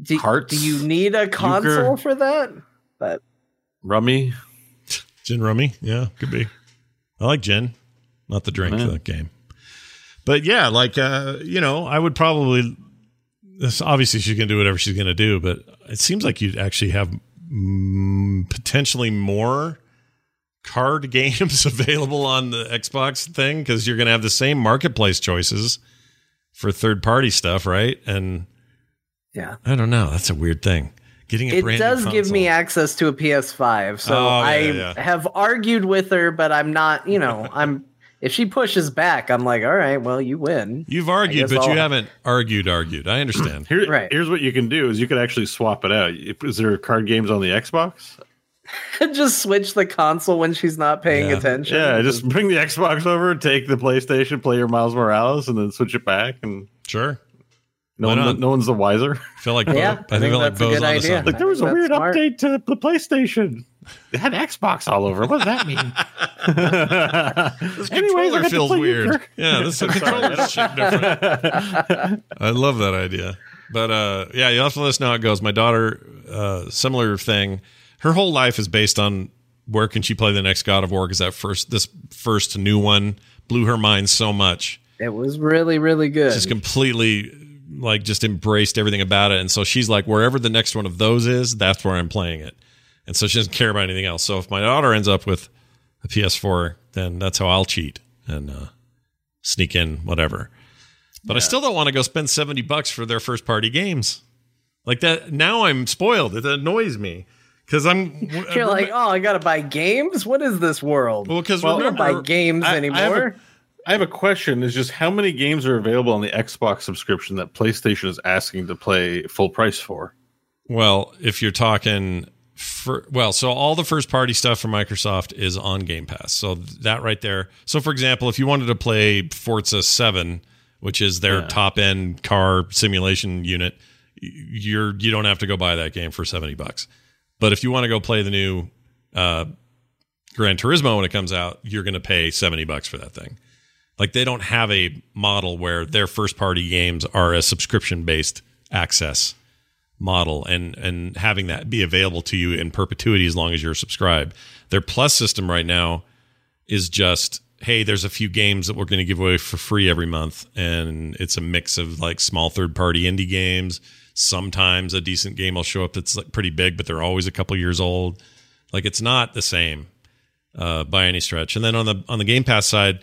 Do, Hearts? do you need a console for that? But Rummy? Gin rummy, yeah, could be. I like gin, not the drink, the game. But yeah, like uh, you know, I would probably. This obviously she's gonna do whatever she's gonna do, but it seems like you'd actually have mm, potentially more card games available on the Xbox thing because you're gonna have the same marketplace choices for third party stuff, right? And yeah. I don't know. That's a weird thing. Getting a It brand does new give me access to a PS5, so Oh, yeah, I yeah, yeah. have argued with her, but I'm not. You know, I'm. If she pushes back, I'm like, all right, well, you win. You've argued, but you I'll- haven't argued. Argued. I understand. Here, Right. Here's what you can do: is you could actually swap it out. Is there card games on the Xbox? just switch the console when she's not paying Yeah. attention. Yeah, just bring the Xbox over, take the PlayStation, play your Miles Morales, and then switch it back, and Sure. No one, not? no one's the wiser. feel like Yeah, Beau, I I, think feel like that's a good idea. Like there was a That's weird smart. update to the PlayStation. It had Xbox all over. What does that mean? This Anyways, controller got feels weird. Euchre. Yeah, this controller's shaped different. I love that idea. But uh, yeah, you'll have to let us know how it goes. My daughter, uh, similar thing. Her whole life is based on where can she play the next God of War because that first this first new one blew her mind so much. It was really, really good. Just completely like just embraced everything about it. And so she's like, wherever the next one of those is, that's where I'm playing it. And so she doesn't care about anything else. So if my daughter ends up with a PS4, then that's how I'll cheat and uh, sneak in whatever. But I still don't want to go spend 70 bucks for their first party games. Like that. Now I'm spoiled. It annoys me because I'm. You're like, oh, I gotta buy games. What is this world? well, because I don't remember, buy games I- I anymore. a- I have a question: Is just how many games are available on the Xbox subscription that PlayStation is asking to play full price for? Well, if you're talking for well, so all the first party stuff from Microsoft is on Game Pass. So that right there. So for example, if you wanted to play Forza 7, which is their top end car simulation unit, you're you don't have to go buy that game for 70 bucks. But if you want to go play the new uh Gran Turismo when it comes out, you're going to pay 70 bucks for that thing. Like they don't have a model where their first party games are a subscription based access model and and having that be available to you in perpetuity as long as you're subscribed. Their plus system right now is just hey, there's a few games that we're going to give away for free every month and it's a mix of like small third party indie games. Sometimes a decent game will show up that's like pretty big but they're always a couple years old. Like it's not the same uh, by any stretch. And then on the on the Game Pass side,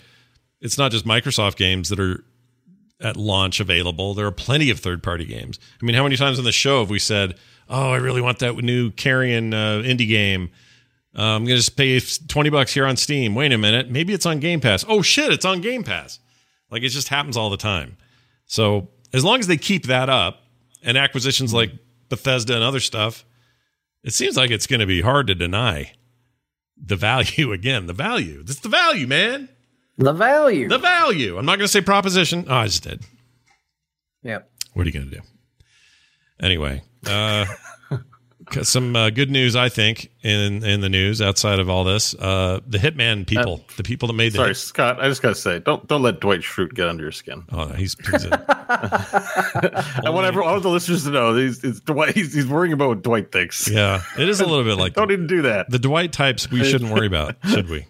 it's not just Microsoft games that are at launch available. There are plenty of third party games. I mean, how many times on the show have we said, "Oh, I really want that new Carrion uh, indie game." Uh, I'm to just pay 20 bucks here on Steam. Wait a minute. Maybe it's on Game Pass. Oh, shit, it's on Game Pass. Like it just happens all the time. So as long as they keep that up and acquisitions like Bethesda and other stuff, it seems like it's going to be hard to deny the value again. The value. It's the value, man. The value. The value. I'm not going to say proposition. Oh, I just did. Yep. What are you going to do? Anyway, uh, some uh, good news, I think, in in the news outside of all this. Uh, the Hitman people, the people that made the Sorry, Hit- Scott. I just gotta say, don't don't let Dwight Schrute get under your skin. Oh, he's. he's a, I want everyone, all the listeners to know he's, he's Dwight. He's, he's worrying about what Dwight thinks. yeah, it is a little bit like Don't even do that. the Dwight types. We shouldn't worry about, should we?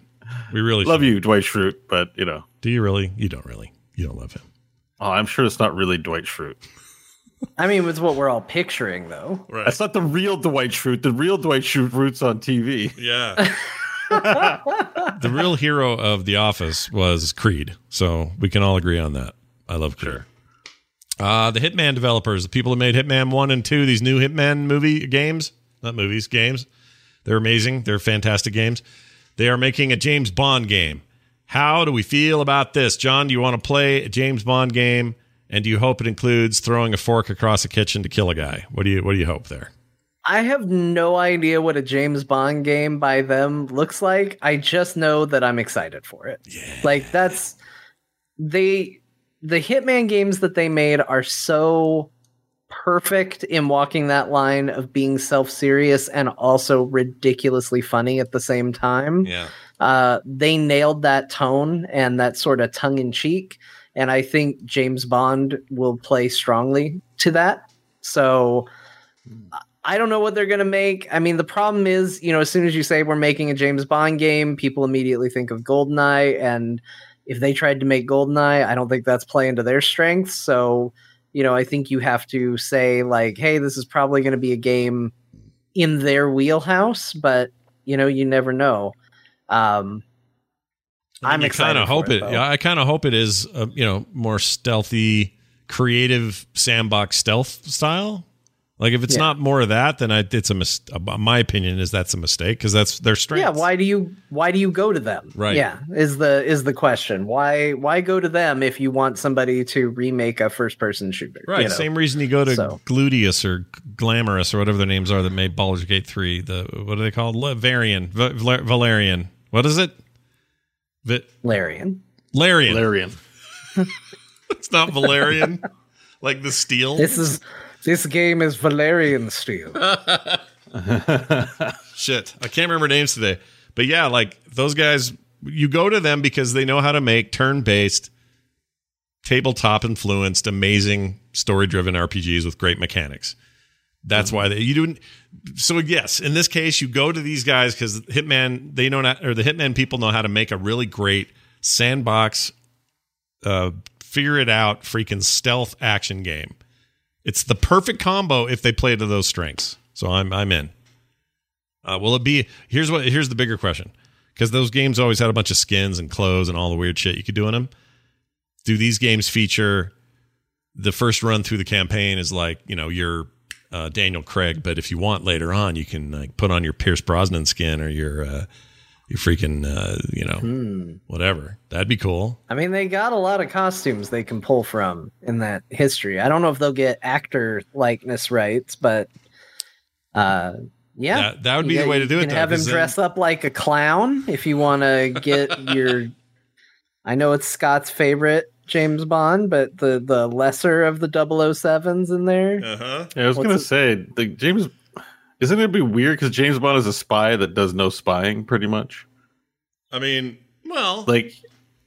We really Love should. you, Dwight Schrute, but you know, Do you really? You don't really. You don't love him. oh, I'm sure it's not really Dwight Schrute. I mean, it's what we're all picturing, though. Right. That's not the real Dwight Schrute. The real Dwight Schrute roots on TV. Yeah. the real hero of The Office was Creed, so we can all agree on that. I love Creed. Uh, the Hitman developers, the people that made Hitman 1 and 2, these new Hitman movie games, not movies, games, they're amazing. They're fantastic games. They are making a James Bond game. How do we feel about this? John, do you want to play a James Bond game? And do you hope it includes throwing a fork across a kitchen to kill a guy? What do you what do you hope there? I have no idea what a James Bond game by them looks like. I just know that I'm excited for it. Yeah. Like that's they the Hitman games that they made are so perfect in walking that line of being self-serious and also ridiculously funny at the same time. Yeah. Uh, they nailed that tone and that sort of tongue in cheek. And I think James Bond will play strongly to that. So I don't know what they're going to make. I mean, the problem is, you know, as soon as you say we're making a James Bond game, people immediately think of GoldenEye. And if they tried to make GoldenEye, I don't think that's playing to their strengths. So, you know, I think you have to say, like, hey, this is probably going to be a game in their wheelhouse, but, you know, you never know. Um, I I'm excited. kind of hope it. yeah, I kind of hope it is. Uh, you know, more stealthy, creative sandbox stealth style. Like if it's Yeah. not more of that, then I, it's a mis- uh, My opinion is that's a mistake because that's their strength. Yeah, why do you why do you go to them? Right. Yeah, is the is the question. Why why go to them if you want somebody to remake a first person shooter? Right. you know? Same reason you go to So- Gluteus or Glamorous or whatever their names are that made Baldur's Gate three. The what are they called? Le- Varian, V- Valerian. What is it? Vi- Larian. Larian. Larian. It's not Valerian. like the steel. This is this game is Valerian steel. Shit, I can't remember names today. But yeah, like those guys, you go to them because they know how to make turn-based, tabletop influenced, amazing story-driven RPGs with great mechanics. That's why they, you do. So yes, in this case, you go to these guys because Hitman they know not, or the Hitman people know how to make a really great sandbox, uh, figure it out, freaking stealth action game. It's the perfect combo if they play to those strengths. So I'm I'm in. Uh, will it be? Here's what. Here's the bigger question, because those games always had a bunch of skins and clothes and all the weird shit you could do in them. Do these games feature the first run through the campaign is like you know you're uh, Daniel Craig, but if you want later on, you can like put on your Pierce Brosnan skin or your uh, your freaking uh, you know whatever. That'd be cool. I mean, they got a lot of costumes they can pull from in that history. I don't know if they'll get actor likeness rights, but uh, yeah, That- that would You be the way to do you it, can though, have him then- dress up like a clown if you want to get your. I know it's Scott's favorite James Bond, but the the lesser of the 007s in there. Uh huh. Yeah, I was What's gonna it- say, the James. Isn't it be weird because James Bond is a spy that does no spying, pretty much? I mean, well, Like,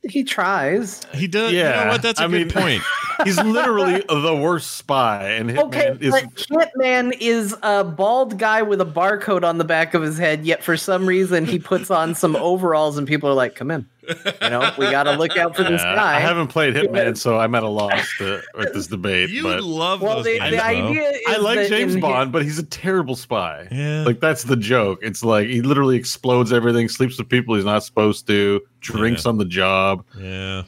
He tries. he does. You yeah, know what? That's a I good mean- point. he's literally the worst spy, and Hitman Okay, is. but Hitman is a bald guy with a barcode on the back of his head. Yet for some reason he puts on some overalls, and people are like, "Come in, you know, we got to look out for this Yeah, guy." I haven't played Hitman, so I'm at a loss to, with this debate. You but love well, those the, games, the idea is I like James in Bond, but he's a terrible spy. Yeah. Like that's the joke. It's like he literally explodes everything, sleeps with people he's not supposed to, drinks Yeah. on the job. Yeah.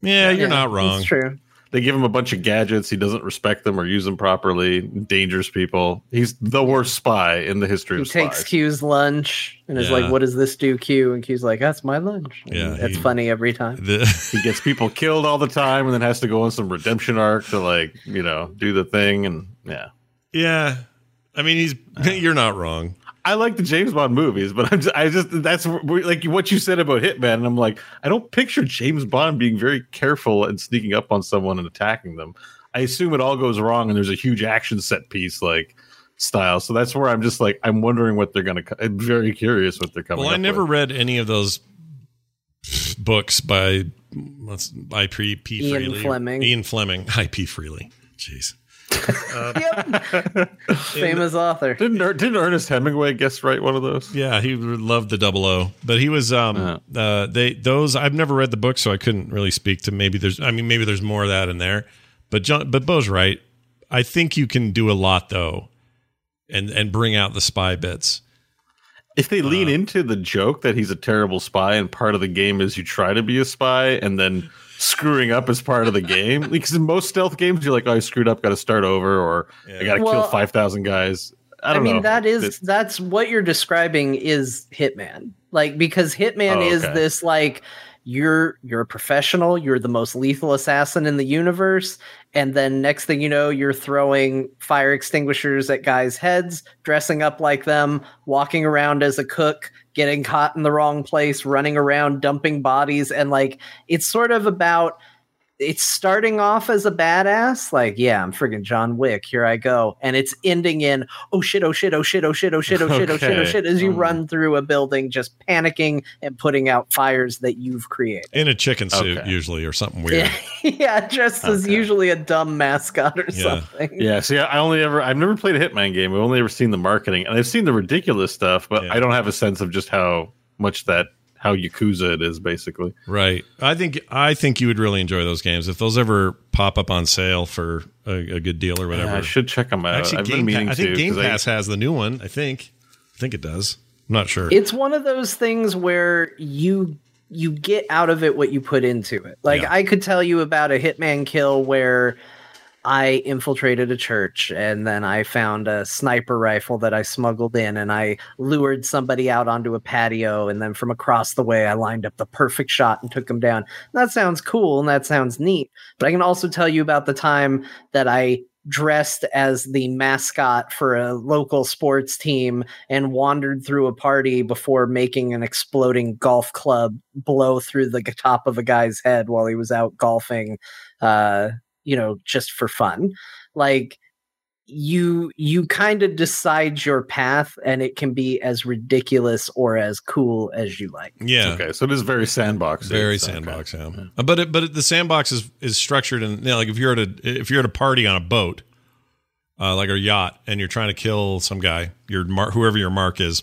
Yeah, you're not wrong. It's true. They give him a bunch of gadgets. He doesn't respect them or use them properly. Endangers people. He's the worst spy in the history of spies. He of takes spies. Q's lunch and is Yeah. like, "What does this do, Q?" And Q's like, "That's my lunch." And Yeah, that's he- funny every time. The, he gets people killed all the time, and then has to go on some redemption arc to like you know do the thing. And yeah, yeah. I mean, he's you're not wrong. I like the James Bond movies, but I'm just, I just that's like what you said about Hitman. And I'm like, I don't picture James Bond being very careful and sneaking up on someone and attacking them. I assume it all goes wrong, and there's a huge action set piece like style. So that's where I'm just like, I'm wondering what they're gonna. co- I'm very curious what they're coming. Well, I up never with. read any of those books by let's I P P Ian Freely. Fleming. Ian Fleming. I P Freely. Jeez. Famous author. Didn't Er- didn't Ernest Hemingway guess write one of those? Yeah, he loved the double O, but he was um uh they those I've never read the book, so I couldn't really speak to maybe there's I mean maybe there's more of that in there, but John but Beau's right. I think you can do a lot though, and and bring out the spy bits. If they lean into the joke that he's a terrible spy and part of the game is you try to be a spy and then screwing up is part of the game. Because in most stealth games, you're like, oh, I screwed up, got to start over, or I got to Well, kill 5,000 guys. I I, mean, know. that is It- that's what you're describing is Hitman. Like because Hitman Oh, is this like you're you're a professional, you're the most lethal assassin in the universe, and then next thing you know, you're throwing fire extinguishers at guys' heads, dressing up like them, walking around as a cook, getting caught in the wrong place, running around dumping bodies, and like it's sort of about it's starting off as a badass, like, yeah, I'm friggin' John Wick, here I go. And it's ending in, oh shit, oh shit, oh shit, oh shit, oh shit, oh shit, oh shit, oh shit, as you Mm. run through a building, just panicking and putting out fires that you've created. In a chicken suit, Okay. usually, or something weird. Yeah, yeah dressed as usually a dumb mascot or Yeah. something. yeah, see, I only ever, I've never played a Hitman game. I've only ever seen the marketing and I've seen the ridiculous stuff, but Yeah. I don't have a sense of just how much that, how Yakuza it is, basically. Right. I think I think you would really enjoy those games if those ever pop up on sale for a, a good deal or whatever. Yeah, I should check them out. Actually, I've been Game meaning Pa- I think to, Game 'cause I- Pass has the new one. I think. I think it does. I'm not sure. It's one of those things where you you get out of it what you put into it. Like Yeah. I could tell you about a hitman kill where I infiltrated a church and then I found a sniper rifle that I smuggled in and I lured somebody out onto a patio and then from across the way I lined up the perfect shot and took him down. That sounds cool and that sounds neat. But I can also tell you about the time that I dressed as the mascot for a local sports team and wandered through a party before making an exploding golf club blow through the top of a guy's head while he was out golfing uh you know just for fun like you you kind of decide your path and it can be as ridiculous or as cool as you like yeah. Okay, so it is very sandbox. Very It's- okay. sandbox, yeah. Uh, But it, but it, the sandbox is is structured in you know, like if you're at a if you're at a party on a boat, uh, like a yacht, and you're trying to kill some guy, your mar- whoever your mark is.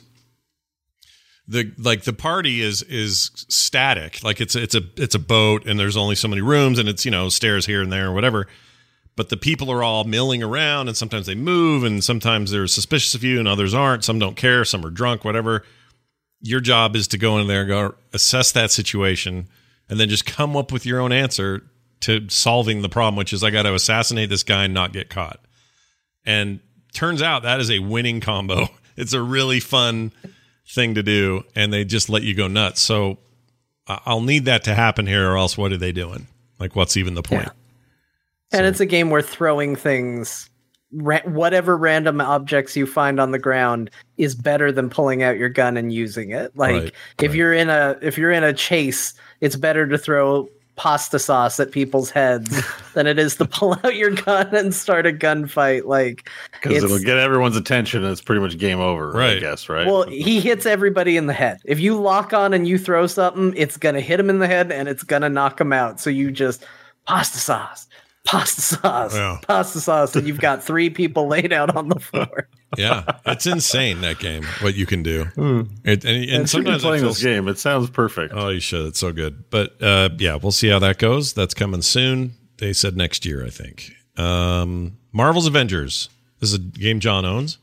The like the party is is static, like it's it's a it's a boat, and there's only so many rooms, and it's you know stairs here and there or whatever. But the people are all milling around, and sometimes they move, and sometimes they're suspicious of you, and others aren't. Some don't care, some are drunk, whatever. Your job is to go in there and go assess that situation and then just come up with your own answer to solving the problem which is i got to assassinate this guy and not get caught. And turns out that is a winning combo. It's a really fun thing to do and they just let you go nuts so i'll need that to happen here or else what are they doing like what's even the point? point and it's a game where throwing things ra- whatever random objects you find on the ground is better than pulling out your gun and using it like Right, if right. you're in a if you're in a chase it's better to throw pasta sauce at people's heads than it is to pull out your gun and start a gunfight like because it'll get everyone's attention and it's pretty much game over. I Right. guess right. well he hits everybody in the head if you lock on and you throw something it's gonna hit him in the head and it's gonna knock him out so you just pasta sauce pasta sauce Yeah. pasta sauce and you've got three people laid out on the floor yeah it's insane that game what you can do it, and, and and sometimes playing feels- this game, it sounds perfect. Oh, you should. It's so good. But uh, yeah, we'll see how that goes. That's coming soon. They said next year, I think. Um, Marvel's Avengers. This is a game John owns.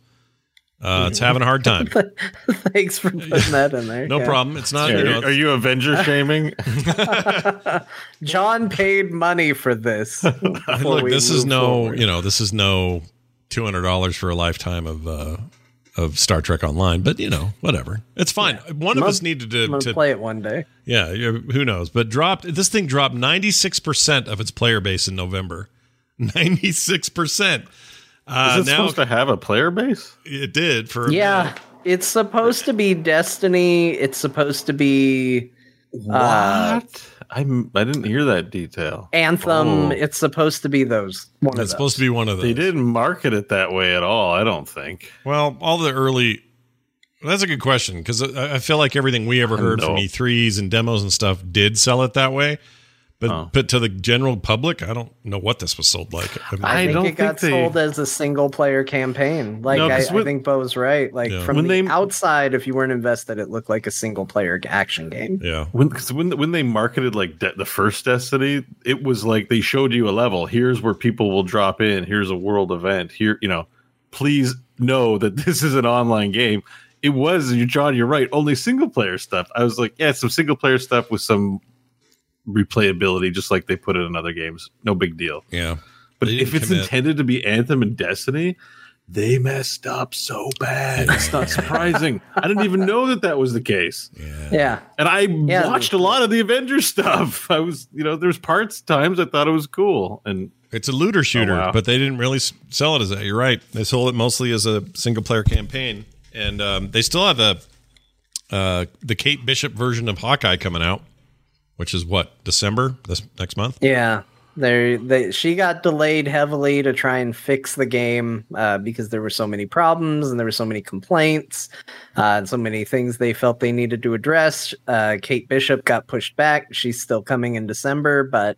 Uh, it's having a hard time. Thanks for putting that in there. No Yeah. problem. It's not. Are, You know, are you Avenger shaming? John paid money for this. look, this is no. forward. You know, this is no two hundred dollars for a lifetime of uh, of Star Trek Online. But you know, whatever. It's fine. One of I'm- us needed I'm to, gonna play it one day. Yeah, yeah, who knows? But dropped this thing dropped 96% of its player base in November. 96%. Uh, Is it now supposed to have a player base? it did for Yeah, minute. it's supposed to be Destiny. It's supposed to be uh, What? I'm, I didn't hear that detail. Anthem. Oh. It's supposed to be those. One of It's those. supposed to be one of those. They didn't market it that way at all. I don't think. Well, all the early That's a good question because I I feel like everything we ever heard from know. E3s and demos and stuff did sell it that way. But Oh. but to the general public, I don't know what this was sold like. I mean, I, I think don't it got they- sold as a single player campaign. Like No, I, 'cause I when- think Beau's right. Like Yeah. from When the they- outside, if you weren't invested, it looked like a single player action game. yeah. When cause when when they marketed like De- the first Destiny, it was like they showed you a level. Here's where people will drop in. Here's a world event. Here, you know, please know that this is an online game. It was, you John, you're right. Only single player stuff. I was like, yeah, some single player stuff with some replayability, just like they put it in other games. No big deal. Yeah. But if it's commit. intended to be Anthem and Destiny, they messed up so bad. It's not surprising. I didn't even know that that was the case. Yeah, yeah. And I Yeah. watched a lot of the Avengers stuff. I was, you know, there's parts times I thought it was cool. And It's a looter shooter, wow. but they didn't really sell it as that. You're right. They sold it mostly as a single player campaign, and um, they still have a uh, the Kate Bishop version of Hawkeye coming out, which is what December this next month. yeah. There, they she got delayed heavily to try and fix the game uh, because there were so many problems and there were so many complaints uh, and so many things they felt they needed to address. Uh, Kate Bishop got pushed back. She's still coming in December, but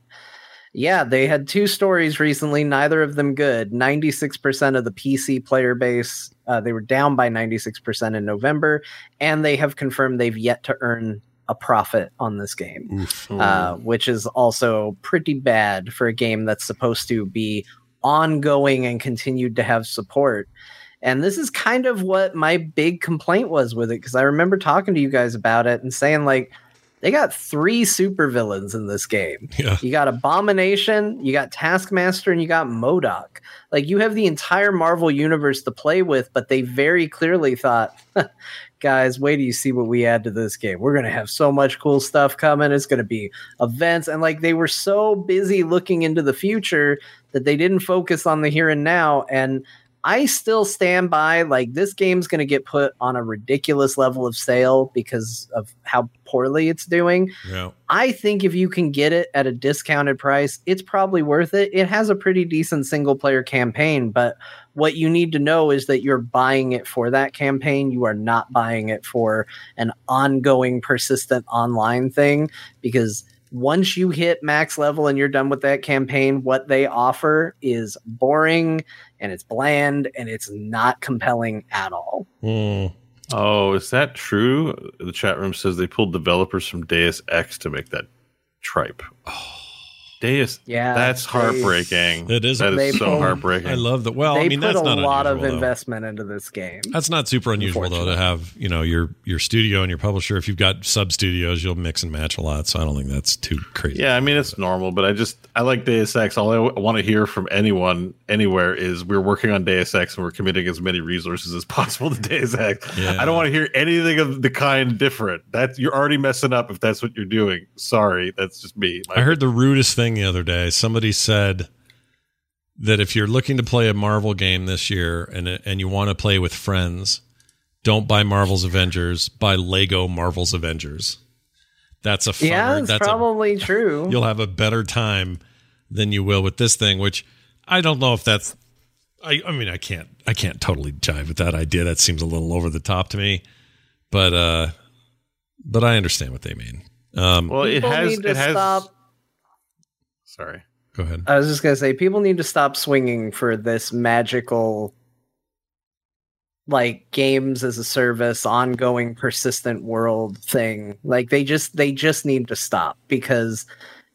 Yeah, they had two stories recently, neither of them good. 96% of the PC player base, uh, they were down by 96% in November, and they have confirmed they've yet to earn a profit on this game, uh, which is also pretty bad for a game that's supposed to be ongoing and continued to have support. And this is kind of what my big complaint was with it, because I remember talking to you guys about it and saying, like, they got three supervillains in this game. Yeah. You got Abomination, you got Taskmaster, and you got MODOK. Like you have the entire Marvel universe to play with, but they very clearly thought, guys, wait till you see what we add to this game. We're gonna have so much cool stuff coming. It's gonna be events, and like they were so busy looking into the future that they didn't focus on the here and now. And I still stand by like this game's going to get put on a ridiculous level of sale because of how poorly it's doing. Yeah. I think if you can get it at a discounted price, it's probably worth it. It has a pretty decent single player campaign, but what you need to know is that you're buying it for that campaign. You are not buying it for an ongoing, persistent online thing because once you hit max level and you're done with that campaign, what they offer is boring and it's bland and it's not compelling at all. Mm. Oh, is that true? The chat room says they pulled developers from Deus Ex to make that tripe. Deus, Yeah, that's they- heartbreaking. It is- That They is so pulled- heartbreaking. I love that. Well, they I mean, put that's a not lot of unusual, though. investment into this game. That's not super unusual though to have you know your your studio and your publisher. If you've got sub studios, you'll mix and match a lot. So I don't think that's too crazy. Yeah, I mean it's normal, but I just I like Deus Ex. All I w- want to hear from anyone anywhere is we're working on Deus Ex and we're committing as many resources as possible to Deus Ex. Yeah. I don't want to hear anything of the kind different. That you're already messing up if that's what you're doing. Sorry, that's just me. I heard the rudest thing the other day. Somebody said that if you're looking to play a Marvel game this year and and you want to play with friends, don't buy Marvel's Avengers. Buy Lego Marvel's Avengers. That's a funner, yeah, it's that's a probably true. you'll have a better time than you will with this thing which i don't know if that's i i mean i can't i can't totally jive with that idea that seems a little over the top to me but uh but i understand what they mean um well, it has need to it has. stop. Sorry. go ahead I was just gonna say, people need to stop swinging for this magical, like games as a service, ongoing, persistent world thing. Like they just they just need to stop because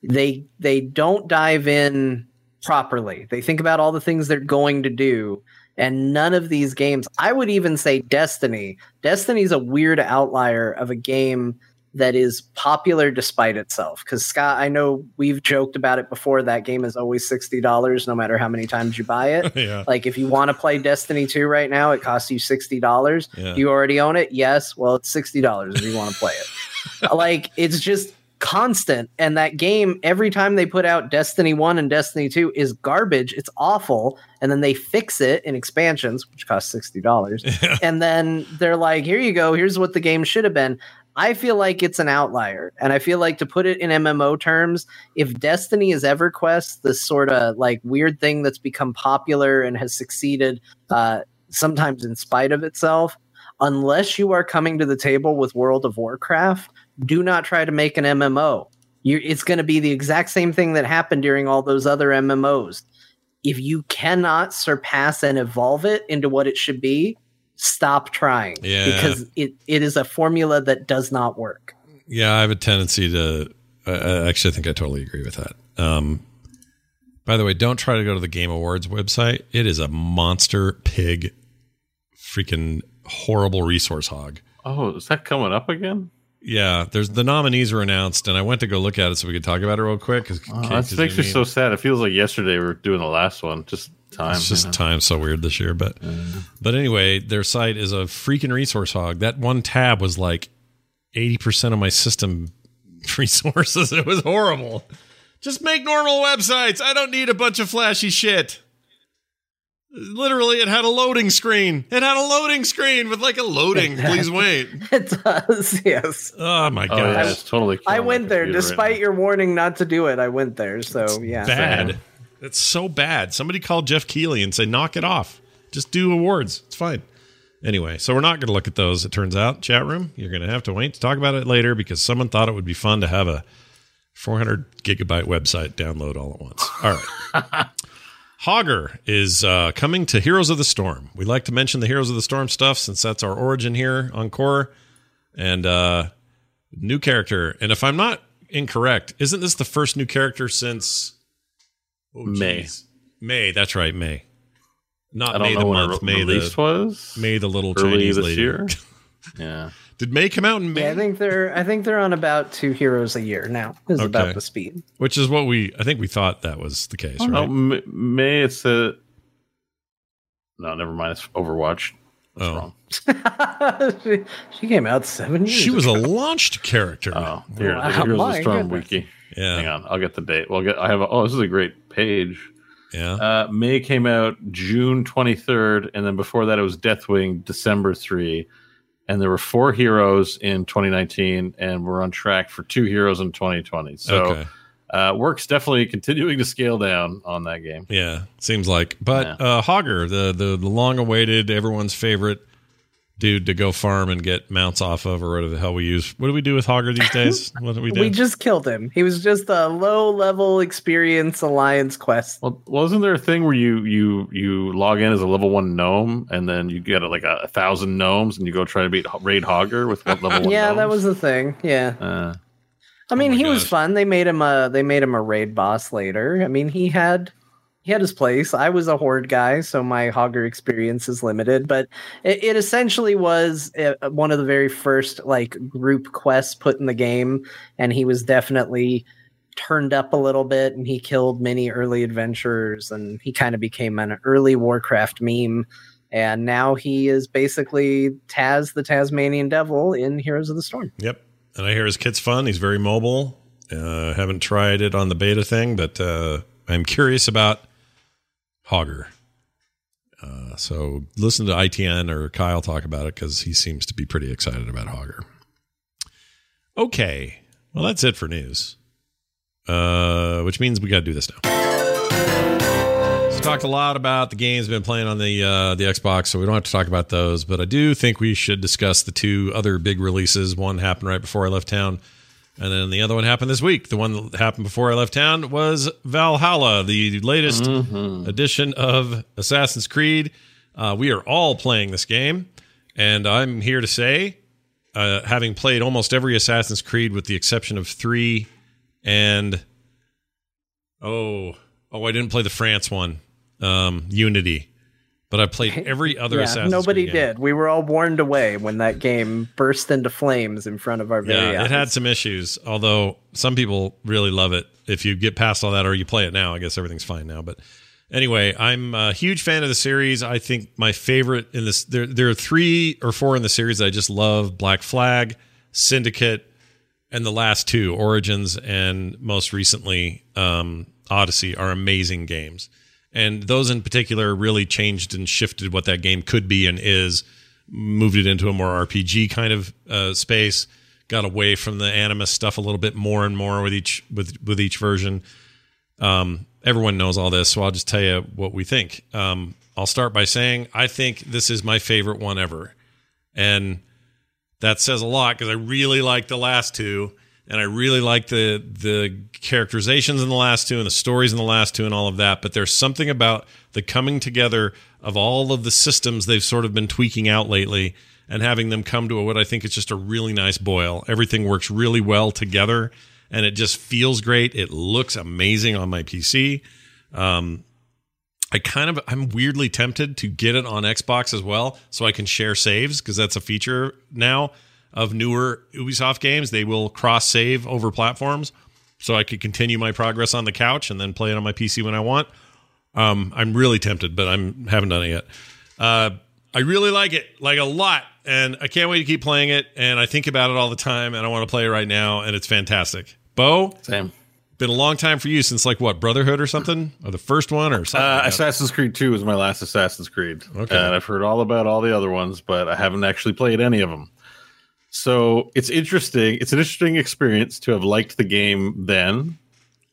they they don't dive in properly. They think about all the things they're going to do, And none of these games, I would even say Destiny. Destiny's a weird outlier of a game that is popular despite itself. Because Scott, I know we've joked about it before. That game is always sixty dollars, no matter how many times you buy it. Yeah. Like if you want to play Destiny two right now, it costs you sixty dollars. Yeah. You already own it? Yes. Well, it's sixty dollars if you want to play it. like it's just constant, and that game every time they put out Destiny one and Destiny two is garbage. It's awful, and then they fix it in expansions, which cost sixty dollars, and then they're like, "Here you go. Here's what the game should have been." I feel like it's an outlier. And I feel like to put it in MMO terms, if Destiny is EverQuest, this sort of like weird thing that's become popular and has succeeded uh, sometimes in spite of itself, unless you are coming to the table with World of Warcraft, do not try to make an MMO. you it's going to be the exact same thing that happened during all those other MMOs. If you cannot surpass and evolve it into what it should be, stop trying Yeah. because it, it is a formula that does not work. Yeah, I have a tendency to. I I actually think I totally agree with that. Um, by the way, don't try to go to the Game Awards website. It is a monster pig, freaking horrible resource hog. Oh, is that coming up again? Yeah, there's the nominees were announced, and I went to go look at it so we could talk about it real quick. 'cause- Oh, that makes me so sad. It feels like yesterday we were doing the last one. Just time. It's just you know? time so weird this year, but but anyway, their site is a freaking resource hog. That one tab was like eighty percent of my system resources. It was horrible. Just make normal websites. I don't need a bunch of flashy shit. Literally, it had a loading screen. It had a loading screen with like a loading. Please wait. It does, yes. Oh my Oh, god, yeah, it's totally. I went there computer right despite your warning not to do it. I went there, so yeah. bad. It's so bad. Somebody called Geoff Keighley and say, knock it off. Just do awards. It's fine. Anyway, so we're not going to look at those, it turns out. Chat room, you're going to have to wait to talk about it later because someone thought it would be fun to have a 400 gigabyte website download all at once. All right. Hogger is uh, coming to Heroes of the Storm. We like to mention the Heroes of the Storm stuff since that's our origin here on Core. And uh, new character. And if I'm not incorrect, isn't this the first new character since oh, Mei. Mei, that's right, Mei. Not May the month, Mei the was. Mei the little Chinese this lady. year. Yeah. Did Mei come out in May? Yeah, I think they're I think they're on about two heroes a year now. Is Okay. about the speed. Which is what we I think we thought that was the case, Oh, right? M- Mei it's a. No, never mind. It's Overwatch. That's Oh. wrong. she, she came out seven years. She was a launched character. Oh, here, Wow, the Heroes my the Storm goodness. wiki. yeah. Hang on, I'll get the date. Well, I'll get, I have. A, oh, this is a great page. Yeah. Uh, Mei came out June 23rd, and then before that it was Deathwing December 3. And there were four heroes in 2019, and we're on track for two heroes in 2020. So okay. uh, work's definitely continuing to scale down on that game. Yeah, seems like. But Yeah. uh Hogger, the, the the long awaited, everyone's favorite dude to go farm and get mounts off of or whatever the hell we use. What do we do with Hogger these days? What do we do? We just killed him. He was just a low level experience alliance quest. Well, wasn't there a thing where you you you log in as a level one gnome, and then you get like a, a thousand gnomes, and you go try to beat Raid Hogger with what level one? Yeah, that was the thing. Yeah. Uh, I mean, my he was fun. They made him a they made him a raid boss later. I mean, he had he had his place. I was a horde guy, so my hogger experience is limited. But it, it essentially was uh, one of the very first like group quests put in the game, and he was definitely turned up a little bit, and he killed many early adventurers, and he kind of became an early Warcraft meme. And now he is basically Taz, the Tasmanian Devil, in Heroes of the Storm. Yep. And I hear his kit's fun. He's very mobile. Uh, haven't tried it on the beta thing, but uh, I'm curious about Hogger. Uh, so listen to ITN or Kyle talk about it because he seems to be pretty excited about Hogger. Okay. Well, that's it for news. Uh, which means we got to do this now. Talked a lot about the games been playing on the uh, the Xbox, so we don't have to talk about those. But I do think we should discuss the two other big releases. One happened right before I left town, and then the other one happened this week. The one that happened before I left town was Valhalla, the latest edition of Assassin's Creed. Uh, we are all playing this game, and I'm here to say, uh, having played almost every Assassin's Creed with the exception of three and oh oh I didn't play the France one um Unity but I played every other yeah, Assassin's nobody Creed did. We were all warned away when that game burst into flames in front of our very Yeah, eyes. it had some issues, although some people really love it. If you get past all that or you play it now, I guess everything's fine now. But anyway, I'm a huge fan of the series. I think my favorite in this there there are three or four in the series that I just love: Black Flag, Syndicate, and the last two, Origins, and most recently um, Odyssey, are amazing games. And those in particular really changed and shifted what that game could be and is, moved it into a more RPG kind of uh, space, got away from the animus stuff a little bit more and more with each with with each version. Um, everyone knows all this, so I'll just tell you what we think. Um, I'll start by saying I think this is my favorite one ever, and that says a lot because I really like the last two, and I really like the the characterizations in the last two and the stories in the last two and all of that. But there's something about the coming together of all of the systems they've sort of been tweaking out lately and having them come to a, what I think is just a really nice boil. Everything works really well together and it just feels great. It looks amazing on my PC. Um, I kind of I'm weirdly tempted to get it on Xbox as well, so I can share saves because that's a feature now of newer Ubisoft games. They will cross save over platforms, so I could continue my progress on the couch and then play it on my PC when I want. Um, I'm really tempted, but I'm haven't done it yet. Uh, I really like it, like a lot, and I can't wait to keep playing it. And I think about it all the time, and I want to play it right now, and it's fantastic. Beau, Same. been a long time for you since like what Brotherhood or something, or the first one or something. Uh, like. Assassin's Creed 2 was my last Assassin's Creed. Okay. And I've heard all about all the other ones, but I haven't actually played any of them. So it's interesting. It's an interesting experience to have liked the game then,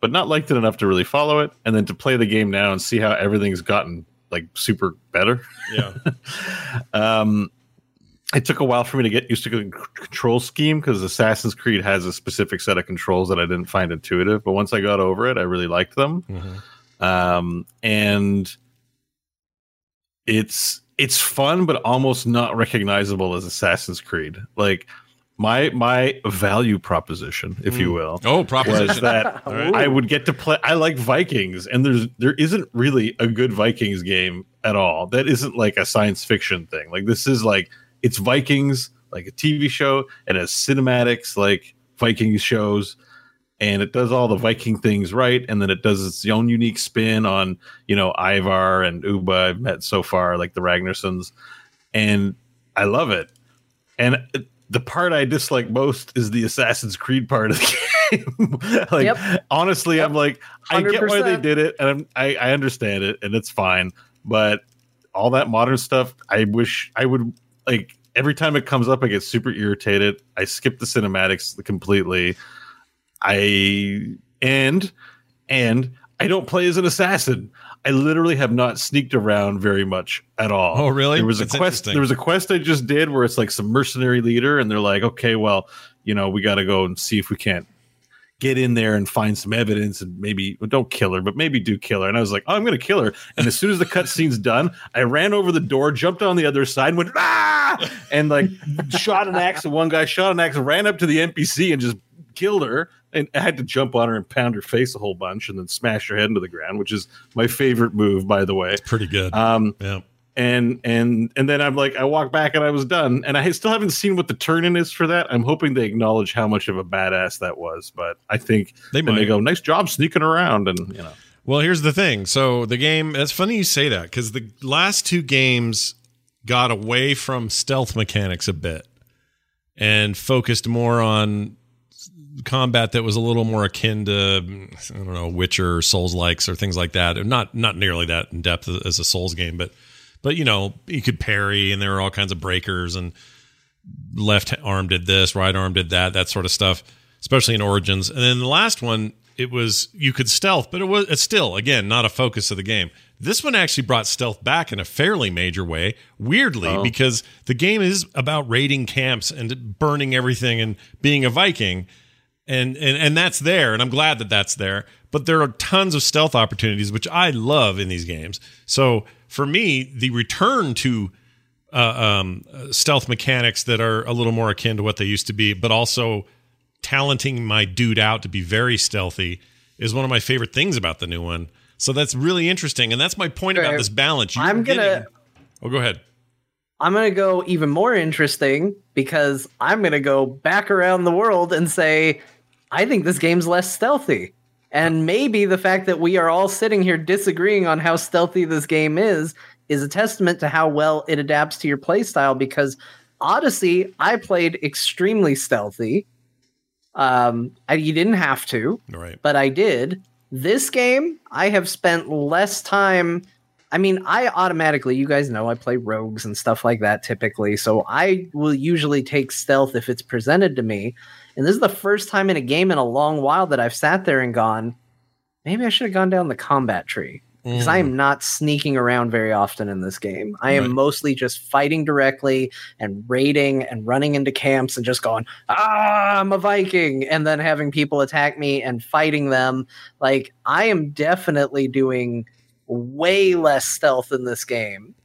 but not liked it enough to really follow it, and then to play the game now and see how everything's gotten like super better. yeah. Um, it took a while for me to get used to the control scheme because Assassin's Creed has a specific set of controls that I didn't find intuitive. But once I got over it, I really liked them. Um, and it's it's fun, but almost not recognizable as Assassin's Creed. Like my my value proposition, if you mm. will, Oh, was proposition. that I would get to play. I like Vikings, and there's there isn't really a good Vikings game at all. That isn't like a science fiction thing. Like this is like it's Vikings, like a TV show, and has cinematics like Vikings shows, and it does all the Viking things right, and then it does its own unique spin on you know Ivar and Ubba I've met so far, like the Ragnarsons, and I love it. And it- the part I dislike most is the Assassin's Creed part of the game. like Yep. honestly, I'm like, I get why they did it, and I'm, I I understand it, and it's fine. But all that modern stuff, I wish I would like. Every time it comes up, I get super irritated. I skip the cinematics completely. I and and I don't play as an assassin. I literally have not sneaked around very much at all. Oh, really? There was That's a quest. There was a quest I just did where it's like some mercenary leader, and they're like, okay, well, you know, we got to go and see if we can't get in there and find some evidence and maybe well, don't kill her, but maybe do kill her. And I was like, oh, I'm going to kill her. And as soon as the cutscene's done, I ran over the door, jumped on the other side, and went ah, and like shot an axe. And one guy shot an axe, ran up to the NPC and just killed her. And I had to jump on her and pound her face a whole bunch, and then smash her head into the ground, which is my favorite move, by the way. It's pretty good. Um, yeah. and and and then I'm like, I walk back and I was done, and I still haven't seen what the turn in is for that. I'm hoping they acknowledge how much of a badass that was, but I think They might. they go, nice job sneaking around, and you know, Well, here's the thing. So the game. It's funny you say that because the last two games got away from stealth mechanics a bit and focused more on combat that was a little more akin to I don't know Witcher or Souls likes or things like that. Not not nearly that in depth as a Souls game, but but you know you could parry and there were all kinds of breakers and left arm did this, right arm did that, that sort of stuff, especially in Origins. And then the last one, it was you could stealth, but it was it's still again not a focus of the game. This one actually brought stealth back in a fairly major way, weirdly, oh. because the game is about raiding camps and burning everything and being a Viking. And, and and that's there, and I'm glad that that's there. But there are tons of stealth opportunities, which I love in these games. So for me, the return to uh, um, stealth mechanics that are a little more akin to what they used to be, but also talenting my dude out to be very stealthy is one of my favorite things about the new one. So that's really interesting, and that's my point about this balance. You're I'm gonna getting- Well, go ahead. I'm going to go even more interesting because I'm going to go back around the world and say, I think this game's less stealthy. And maybe the fact that we are all sitting here disagreeing on how stealthy this game is is a testament to how well it adapts to your playstyle because Odyssey, I played extremely stealthy. Um, I, you didn't have to, right? But I did. This game, I have spent less time I mean, I automatically, you guys know I play rogues and stuff like that typically. So I will usually take stealth if it's presented to me. And this is the first time in a game in a long while that I've sat there and gone, maybe I should have gone down the combat tree. Because mm. I am not sneaking around very often in this game. I am right. mostly just fighting directly and raiding and running into camps and just going, ah, I'm a Viking. And then having people attack me and fighting them. Like, I am definitely doing way less stealth in this game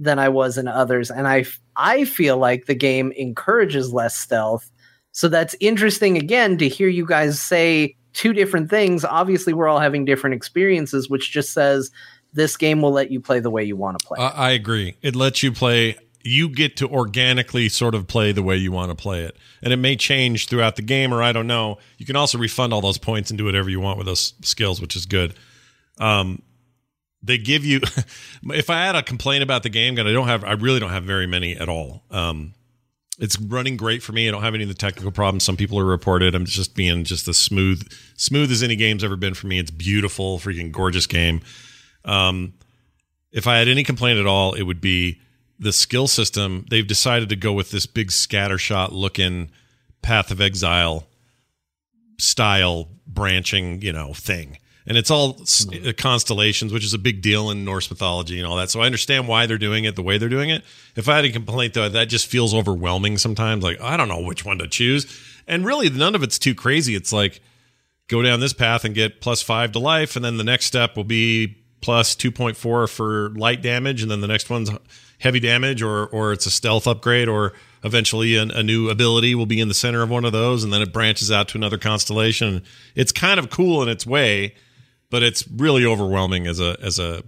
than I was in others, and I I feel like the game encourages less stealth. So that's interesting again to hear you guys say two different things. Obviously, we're all having different experiences, which just says this game will let you play the way you want to play. Uh, I agree. It lets you play. You get to organically sort of play the way you want to play it, and it may change throughout the game, or I don't know. You can also refund all those points and do whatever you want with those skills, which is good. Um, they give you if i had a complaint about the game and i don't have i really don't have very many at all um it's running great for me. I don't have any of the technical problems. Some people are reported. I'm just being just as smooth smooth as any game's ever been for me. It's beautiful freaking gorgeous game. Um if i had any complaint at all it would be the skill system. They've decided to go with this big scattershot looking path of exile style branching you know thing and it's all mm-hmm. constellations, which is a big deal in Norse mythology and all that. So I understand why they're doing it the way they're doing it. If I had a complaint though, that just feels overwhelming sometimes. Like I don't know which one to choose, and really none of it's too crazy. It's like go down this path and get plus five to life, and then the next step will be plus two point four for light damage, and then the next one's heavy damage, or or it's a stealth upgrade, or eventually a, a, new ability will be in the center of one of those and then it branches out to another constellation it's kind of cool in its way but it's really overwhelming as a as a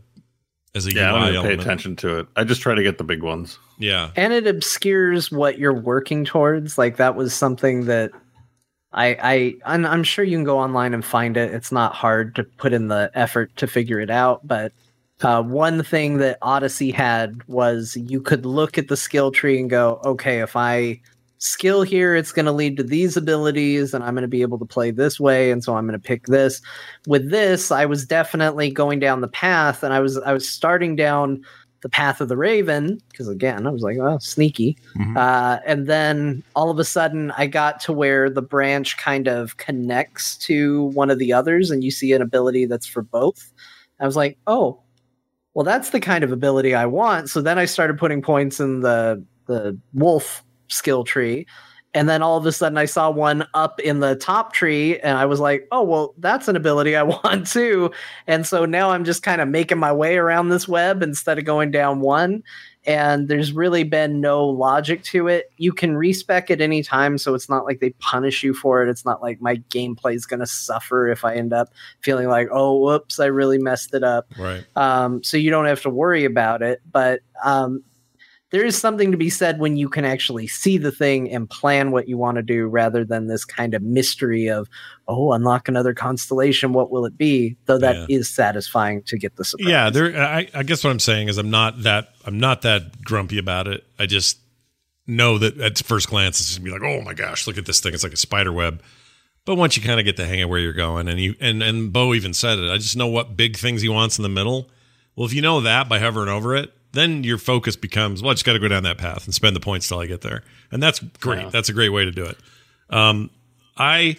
as a yeah, UI I don't element. pay attention to it. I just try to get the big ones. Yeah, and it obscures what you're working towards. Like that was something that I I I'm, I'm sure you can go online and find it. It's not hard to put in the effort to figure it out, but. Uh, one thing that Odyssey had was you could look at the skill tree and go, okay, if I skill here, it's going to lead to these abilities, and I'm going to be able to play this way, and so I'm going to pick this. With this, I was definitely going down the path, and I was I was starting down the path of the Raven because again, I was like, oh, sneaky. Mm-hmm. Uh, and then all of a sudden, I got to where the branch kind of connects to one of the others, and you see an ability that's for both. I was like, oh, well, that's the kind of ability I want. So then I started putting points in the the wolf skill tree. And then all of a sudden I saw one up in the top tree and I was like, oh, well, that's an ability I want too. And so now I'm just kind of making my way around this web instead of going down one. And there's really been no logic to it. You can respec at any time, so it's not like they punish you for it. It's not like my gameplay is going to suffer if I end up feeling like, oh, whoops, I really messed it up. Right. Um, so you don't have to worry about it. But um, there is something to be said when you can actually see the thing and plan what you want to do rather than this kind of mystery of oh unlock another constellation what will it be? Though that yeah. is satisfying to get the surprise. Yeah there I, I guess what i'm saying is i'm not that i'm not that grumpy about it. I just know that at first glance it's just be like oh my gosh look at this thing. It's like a spider web. But once you kind of get the hang of where you're going and you and and Beau even said it i just know what big things he wants in the middle. Well if you know that by hovering over it then your focus becomes well i just got to go down that path and spend the points till i get there. And that's great. Yeah. that's a great way to do it. Um, i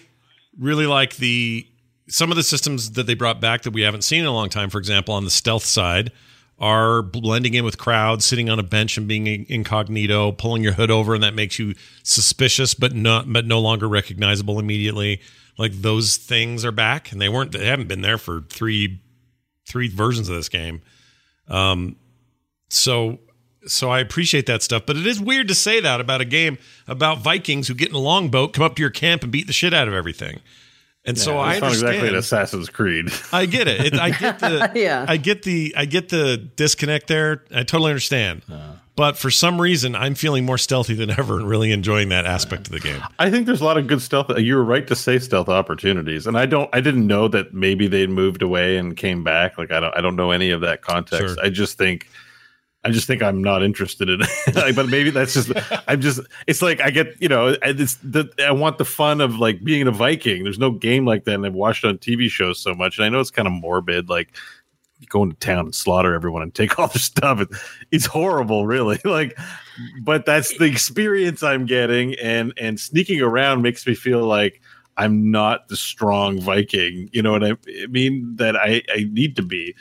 really like the some of the systems that they brought back that we haven't seen in a long time. For example on the stealth side are blending in with crowds sitting on a bench and being incognito pulling your hood over and that makes you suspicious but not but no longer recognizable immediately. Like those things are back and they weren't they haven't been there for three three versions of this game. Um, so so I appreciate that stuff, but it is weird to say that about a game about Vikings who get in a longboat, come up to your camp, and beat the shit out of everything. And Yeah, so I not understand. exactly an Assassin's Creed. I get it. it I get the Yeah. I get the I get the disconnect there. I totally understand. Uh. But for some reason, I'm feeling more stealthy than ever and really enjoying that aspect of the game. I think there's a lot of good stealth. You were right to say stealth opportunities, and I don't. I didn't know that maybe they'd moved away and came back. Like I don't. I don't know any of that context. Sure. I just think. I just think I'm not interested in it. like, but maybe that's just. I'm just. It's like I get. You know. It's the. I want the fun of like being a Viking. There's no game like that, and I've watched on TV shows so much, and I know it's kind of morbid. Like going to town and slaughter everyone and take all their stuff. It, it's horrible, really. Like, but that's the experience I'm getting, and and sneaking around makes me feel like I'm not the strong Viking. You know what I mean? That I I need to be.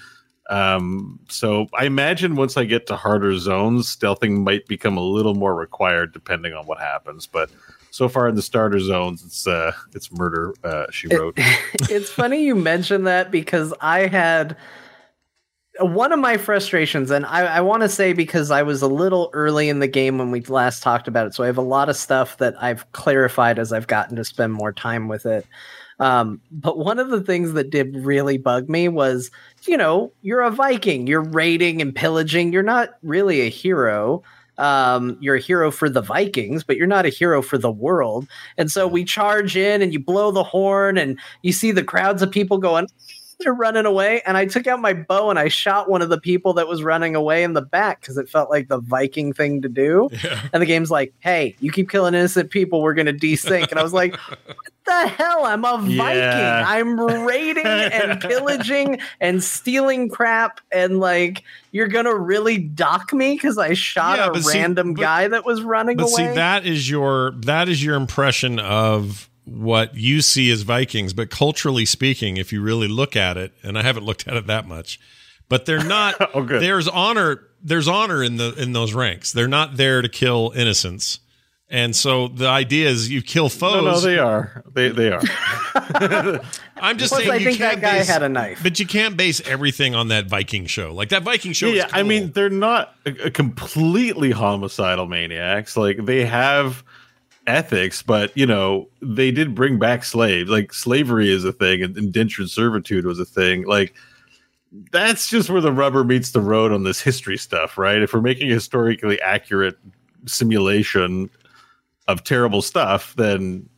Um, so I imagine once I get to harder zones, stealthing might become a little more required depending on what happens. But so far in the starter zones, it's uh it's murder. Uh, she wrote. it's funny you mentioned that because I had one of my frustrations, and I, I want to say because I was a little early in the game when we last talked about it, so I have a lot of stuff that I've clarified as I've gotten to spend more time with it. Um, but one of the things that did really bug me was, you know, you're a Viking, you're raiding and pillaging, you're not really a hero. Um, you're a hero for the Vikings, but you're not a hero for the world. And so we charge in and you blow the horn and you see the crowds of people going, they're running away. And I took out my bow and I shot one of the people that was running away in the back because it felt like the Viking thing to do. And the game's like, hey, you keep killing innocent people, we're going to desync. And I was like, what the hell? I'm a Viking. Yeah. I'm raiding and pillaging and stealing crap. And like, you're going to really dock me because I shot Yeah, a but see- random but- guy that was running But away. see, that is your that is your impression of what you see as Vikings. But culturally speaking, if you really look at it, and I haven't looked at it that much, but they're not. Oh, good. There's honor. There's honor in the in those ranks. They're not there to kill innocents. And so the idea is you kill foes. No, no, they are. They they are. I'm just Plus, saying I you think can't that guy base- had a knife. But you can't base everything on that Viking show. Like that Viking show. yeah, is I mean, they're not a, a completely homicidal maniacs. Like they have ethics, but you know, they did bring back slaves. Like slavery is a thing, and indentured servitude was a thing. Like that's just where the rubber meets the road on this history stuff, right? If we're making a historically accurate simulation of terrible stuff, then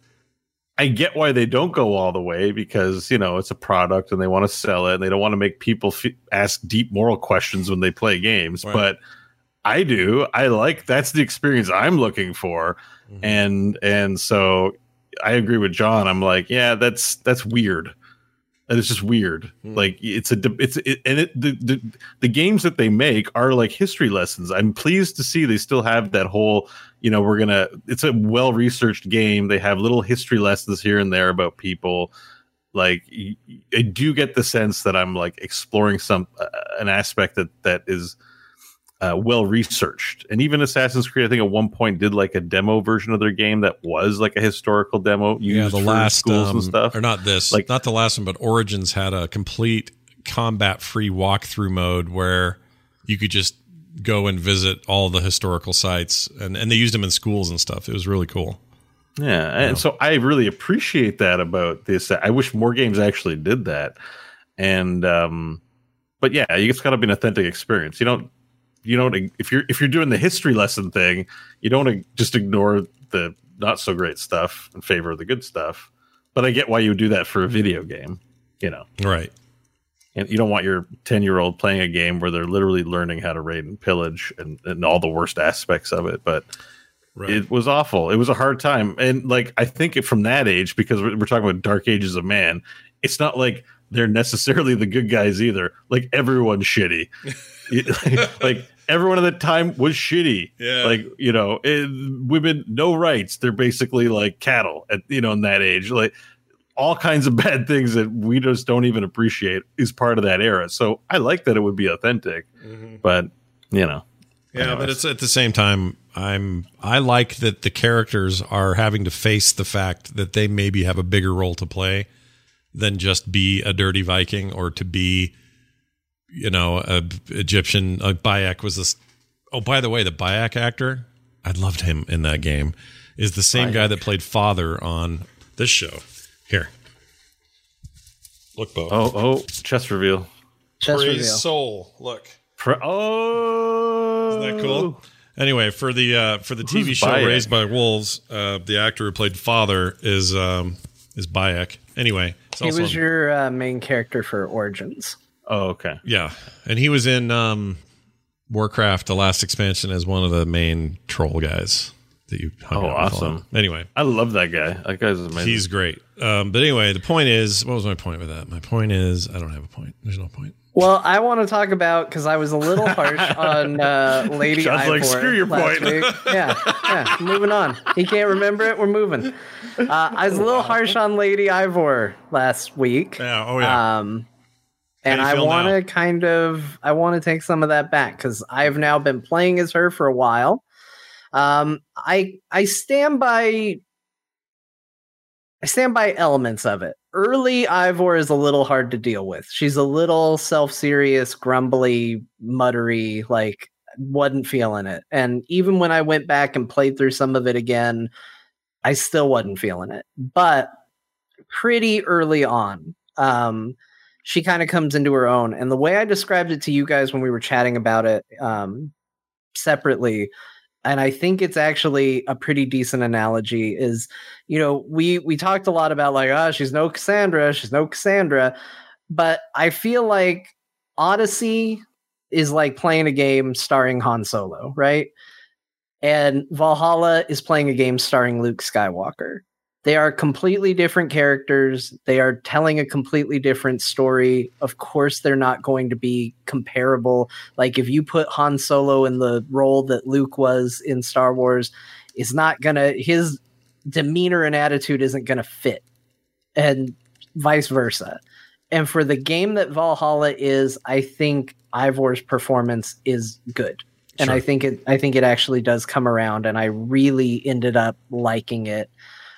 I get why they don't go all the way because you know it's a product and they want to sell it and they don't want to make people f- ask deep moral questions when they play games. Right. But I do. I like that's the experience I'm looking for, and and so I agree with John. I'm like, yeah, that's that's weird. And it's just weird. Like it's a it's it, and it the, the the games that they make are like history lessons. I'm pleased to see they still have that whole you know we're gonna it's a well researched game they have little history lessons here and there about people like I do get the sense that i'm like exploring some uh, an aspect that that is uh, well researched and even assassin's creed i think at one point did like a demo version of their game that was like a historical demo used yeah, the for last schools um, and stuff or not this, Like- like not the last one, but Origins had a complete combat-free walkthrough mode where you could just go and visit all the historical sites, and and they used them in schools and stuff. It was really cool. Yeah, and so I really appreciate that about this. I wish more games actually did that. And um but yeah, it's got to be an authentic experience. You don't you don't if you're if you're doing the history lesson thing, you don't just ignore the not so great stuff in favor of the good stuff. But I get why you would do that for a video game, you know. Right. And you don't want your 10 year old playing a game where they're literally learning how to raid and pillage and, and all the worst aspects of it. But Right. it was awful. It was a hard time. And like, I think it, from that age, because we're, we're talking about dark ages of man, it's not like they're necessarily the good guys either. Like, everyone's shitty. It- like, everyone at the time was shitty. Yeah. Like, you know, it, women, no rights. They're basically like cattle at, you know, in that age. Like, all kinds of bad things that we just don't even appreciate is part of that era. So I like that it would be authentic, mm-hmm. but you know, Yeah, but it's at the same time I'm I like that the characters are having to face the fact that they maybe have a bigger role to play than just be a dirty Viking or to be you know a Egyptian. Uh, Bayek was this. Oh, by the way, the Bayek actor, I loved him in that game. Is the same guy that played father on this show. Here, Look, Beau. Oh, oh, chest reveal. Chest Praise reveal. soul. Look. Pra- oh, Isn't that cool? Anyway, for the uh, for the TV Who's show Bayek? Raised by Wolves, uh, the actor who played father is um, is Bayek. Anyway, He also was your uh, main character for Origins. Oh, okay. yeah, and he was in um, Warcraft, the last expansion, as one of the main troll guys that you. Hung Oh, out with a awesome. Anyway, I love that guy. That guy's amazing. he's great. Um, but anyway, the point is, what was my point with that? My point is, I don't have a point. There's no point. Well, I want to talk about because I was a little harsh on uh, Lady John's Eivor like, "Screw your point." week. Yeah, yeah. Moving on. He can't remember it. We're moving. Uh, I was a little harsh on Lady Eivor last week. Yeah. Oh yeah. Um, How and I want to kind of I want to take some of that back because I've now been playing as her for a while. Um, I I stand by I stand by elements of it. Early Eivor is a little hard to deal with. She's a little self-serious, grumbly, muttery, like wasn't feeling it. And even when I went back and played through some of it again, I still wasn't feeling it. But pretty early on, um, she kind of comes into her own. And the way I described it to you guys when we were chatting about it um, separately, and I think it's actually a pretty decent analogy, is you know, we we talked a lot about like, oh, she's no Cassandra, she's no Cassandra. But I feel like Odyssey is like playing a game starring Han Solo, right? And Valhalla is playing a game starring Luke Skywalker. They are completely different characters. They are telling a completely different story. Of course, they're not going to be comparable. Like, if you put Han Solo in the role that Luke was in Star Wars, is not gonna, his demeanor and attitude isn't gonna fit, and vice versa. And for the game that Valhalla is, I think Eivor's performance is good. And I think it I think it actually does come around and I really ended up liking it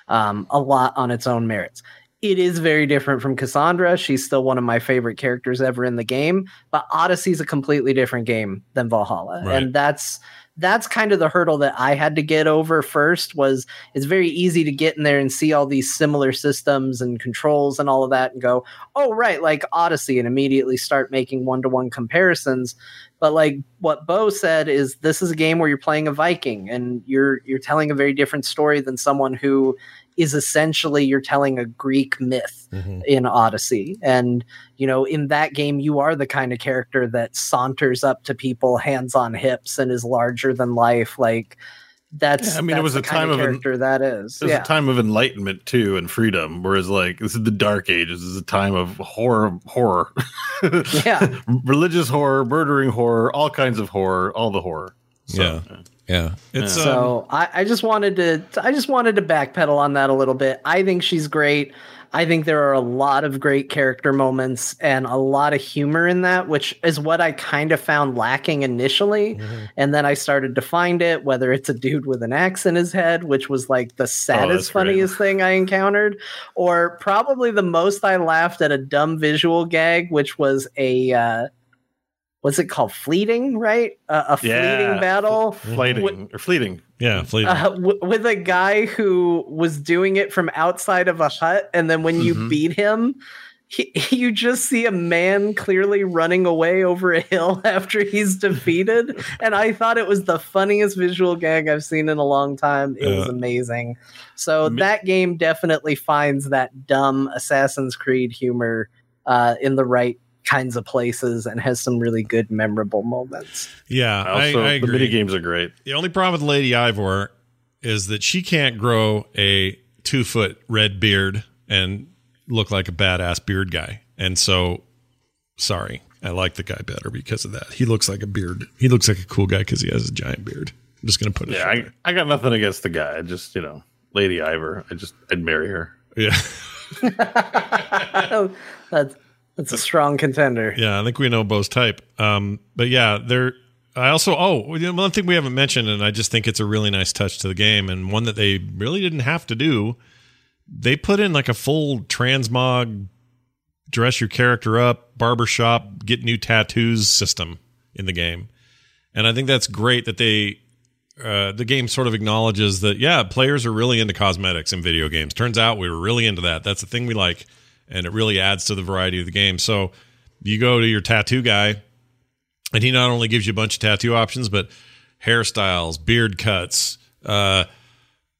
um, a lot on its own merits. It is very different from Cassandra. She's still one of my favorite characters ever in the game, but Odyssey's a completely different game than Valhalla. Right. And that's that's kind of the hurdle that I had to get over first was it's very easy to get in there and see all these similar systems and controls and all of that and go, "Oh right, like Odyssey" and immediately start making one-to-one comparisons. But like what Beau said is this is a game where you're playing a Viking and you're you're telling a very different story than someone who is essentially you're telling a Greek myth Mhm. in Odyssey. And you know, in that game you are the kind of character that saunters up to people hands on hips and is larger than life like that's Yeah, I mean, it was the a time of en- character that is. It was Yeah. a time of enlightenment too and freedom, whereas like this is the dark ages. This is a time of horror, horror, Yeah. religious horror, murdering horror, all kinds of horror, all the horror. So, Yeah. Yeah. It's um, So I, I just wanted to I just wanted to backpedal on that a little bit. I think she's great. I think there are a lot of great character moments and a lot of humor in that, which is what I kind of found lacking initially. Mm-hmm. And then I started to find it, whether it's a dude with an axe in his head, which was like the saddest, great. funniest thing I encountered, or probably the most I laughed at a dumb visual gag, which was a uh what's it called? Fleeting, right? Uh, a Yeah. fleeting battle. fleeting or fleeting. yeah, fleeting. Uh, w- with a guy who was doing it from outside of a hut, and then when you Mhm. beat him, he, you just see a man clearly running away over a hill after he's defeated. and I thought it was the funniest visual gag I've seen in a long time. It was amazing. So Me- that game definitely finds that dumb Assassin's Creed humor uh, in the right kinds of places and has some really good memorable moments. yeah, I, Also, I the agree. mini games are great. The only problem with Lady Eivor is that she can't grow a two foot red beard and look like a badass beard guy. And so, sorry, I like the guy better because of that. He looks like a beard. He looks like a cool guy because he has a giant beard. I'm just gonna put it. Yeah, I, I got nothing against the guy. I just you know, Lady Eivor. I just I'd marry her. yeah, that's that's a strong contender. yeah. I think we know Beau's type. Um, but yeah, there. I also oh one thing we haven't mentioned, and I just think it's a really nice touch to the game, and one that they really didn't have to do. They put in like a full transmog dress your character up, barbershop, get new tattoos system in the game. And I think that's great that they uh, the game sort of acknowledges that yeah, players are really into cosmetics in video games. Turns out we were really into that. That's the thing we like. And it really adds to the variety of the game. So you go to your tattoo guy, and he not only gives you a bunch of tattoo options, but hairstyles, beard cuts, uh,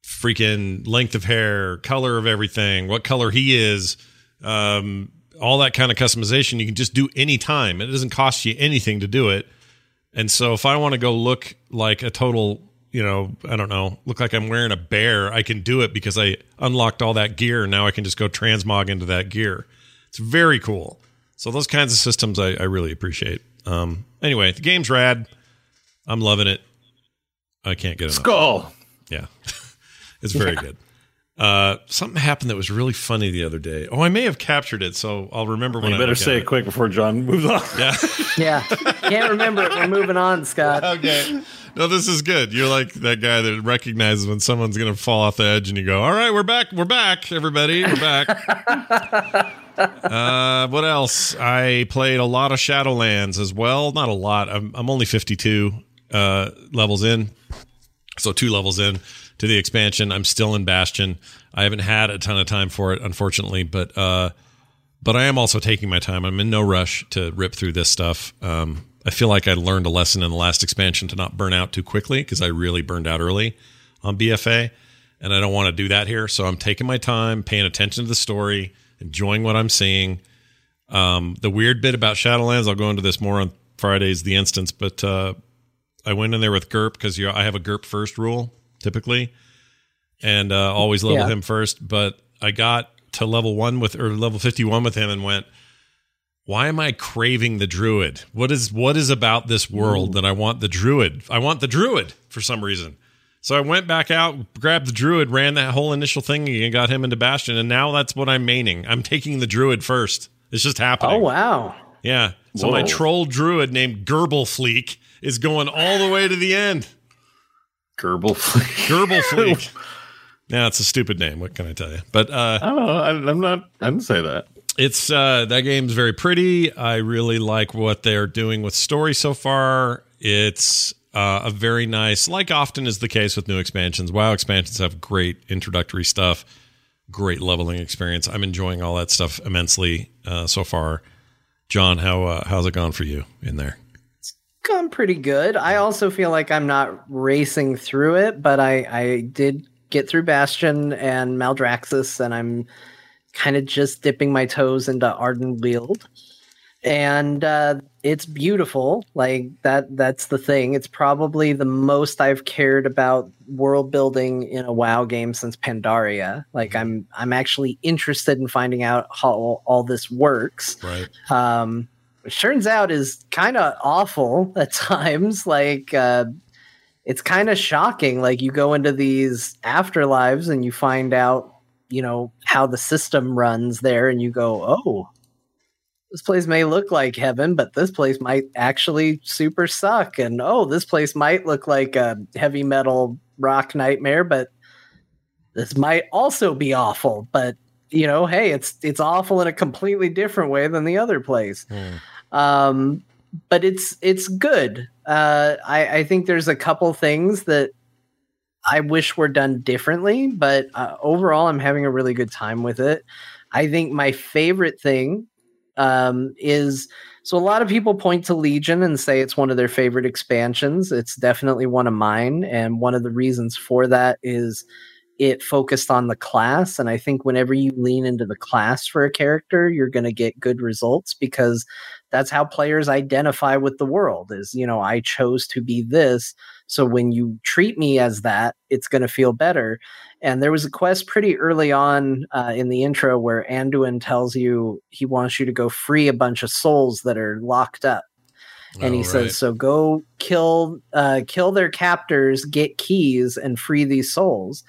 freaking length of hair, color of everything, what color he is, um, all that kind of customization. You can just do anytime. It doesn't cost you anything to do it. And so if I want to go look like a total, you know, I don't know, look like I'm wearing a bear, I can do it because I unlocked all that gear. Now I can just go transmog into that gear. It's very cool. So those kinds of systems I, I really appreciate. Um, anyway, the game's rad. I'm loving it. I can't get enough. Skull. Yeah, it's very Yeah. good. Uh, something happened that was really funny the other day. Oh, I may have captured it, so I'll remember when You I better look say it quick before John moves on. Yeah. Yeah. Can't remember it. We're moving on, Scott. okay. No, this is good. You're like that guy that recognizes when someone's going to fall off the edge, and you go, "All right, we're back. We're back, everybody. We're back." uh, what else? I played a lot of Shadowlands as well. Not a lot. I'm, I'm only 52 uh, levels in, so two levels in to the expansion. I'm still in Bastion. I haven't had a ton of time for it, unfortunately, but uh, but I am also taking my time. I'm in no rush to rip through this stuff. Um, I feel like I learned a lesson in the last expansion to not burn out too quickly because I really burned out early on BFA, and I don't want to do that here. So I'm taking my time, paying attention to the story, enjoying what I'm seeing. Um, the weird bit about Shadowlands, I'll go into this more on Friday's the instance, but uh, I went in there with GURP because I have a GURP first rule typically, and uh, always level Yeah. him first. But I got to level one with or level fifty one with him and went, why am I craving the druid? What is what is about this world that I want the druid? I want the druid for some reason. So I went back out, grabbed the druid, ran that whole initial thing and got him into Bastion, and now that's what I'm maining. I'm taking the druid first. It's just happening. Oh wow. Yeah. So my troll druid named Gerblfleek is going all the way to the end. Gerbil. Gerblfleek. yeah, it's a stupid name. What can I tell you? But uh I don't know. I, I'm not. I didn't say that. it's uh that game's very pretty i really like what they're doing with story so far it's uh, a very nice like often is the case with new expansions wow expansions have great introductory stuff great leveling experience i'm enjoying all that stuff immensely uh, so far john how uh, how's it gone for you in there gone pretty good. I also feel like I'm not racing through it, but I, I did get through Bastion and Maldraxxus, and I'm kind of just dipping my toes into Arden Ardenweald. And uh, it's beautiful. Like that that's the thing. It's probably the most I've cared about world building in a WoW game since Pandaria. Like I'm I'm actually interested in finding out how all this works right um, which turns out is kind of awful at times. Like, uh, it's kind of shocking. Like, you go into these afterlives and you find out, you know, how the system runs there, and you go, oh, this place may look like heaven, but this place might actually super suck. And oh, this place might look like a heavy metal rock nightmare, but this might also be awful. But you know, hey, it's it's awful in a completely different way than the other place. Um, but it's it's good. Uh, I I think there's a couple things that I wish were done differently, but uh, overall, I'm having a really good time with it. I think my favorite thing um, is so a lot of people point to Legion and say it's one of their favorite expansions. It's definitely one of mine, and one of the reasons for that is it focused on the class. And I think whenever you lean into the class for a character, you're going to get good results because that's how players identify with the world. Is you know I chose to be this, so when you treat me as that, it's going to feel better. And there was a quest pretty early on uh, in the intro where Anduin tells you he wants you to go free a bunch of souls that are locked up. And he Oh, says, "So go kill, uh, kill their captors, get keys, and free these souls."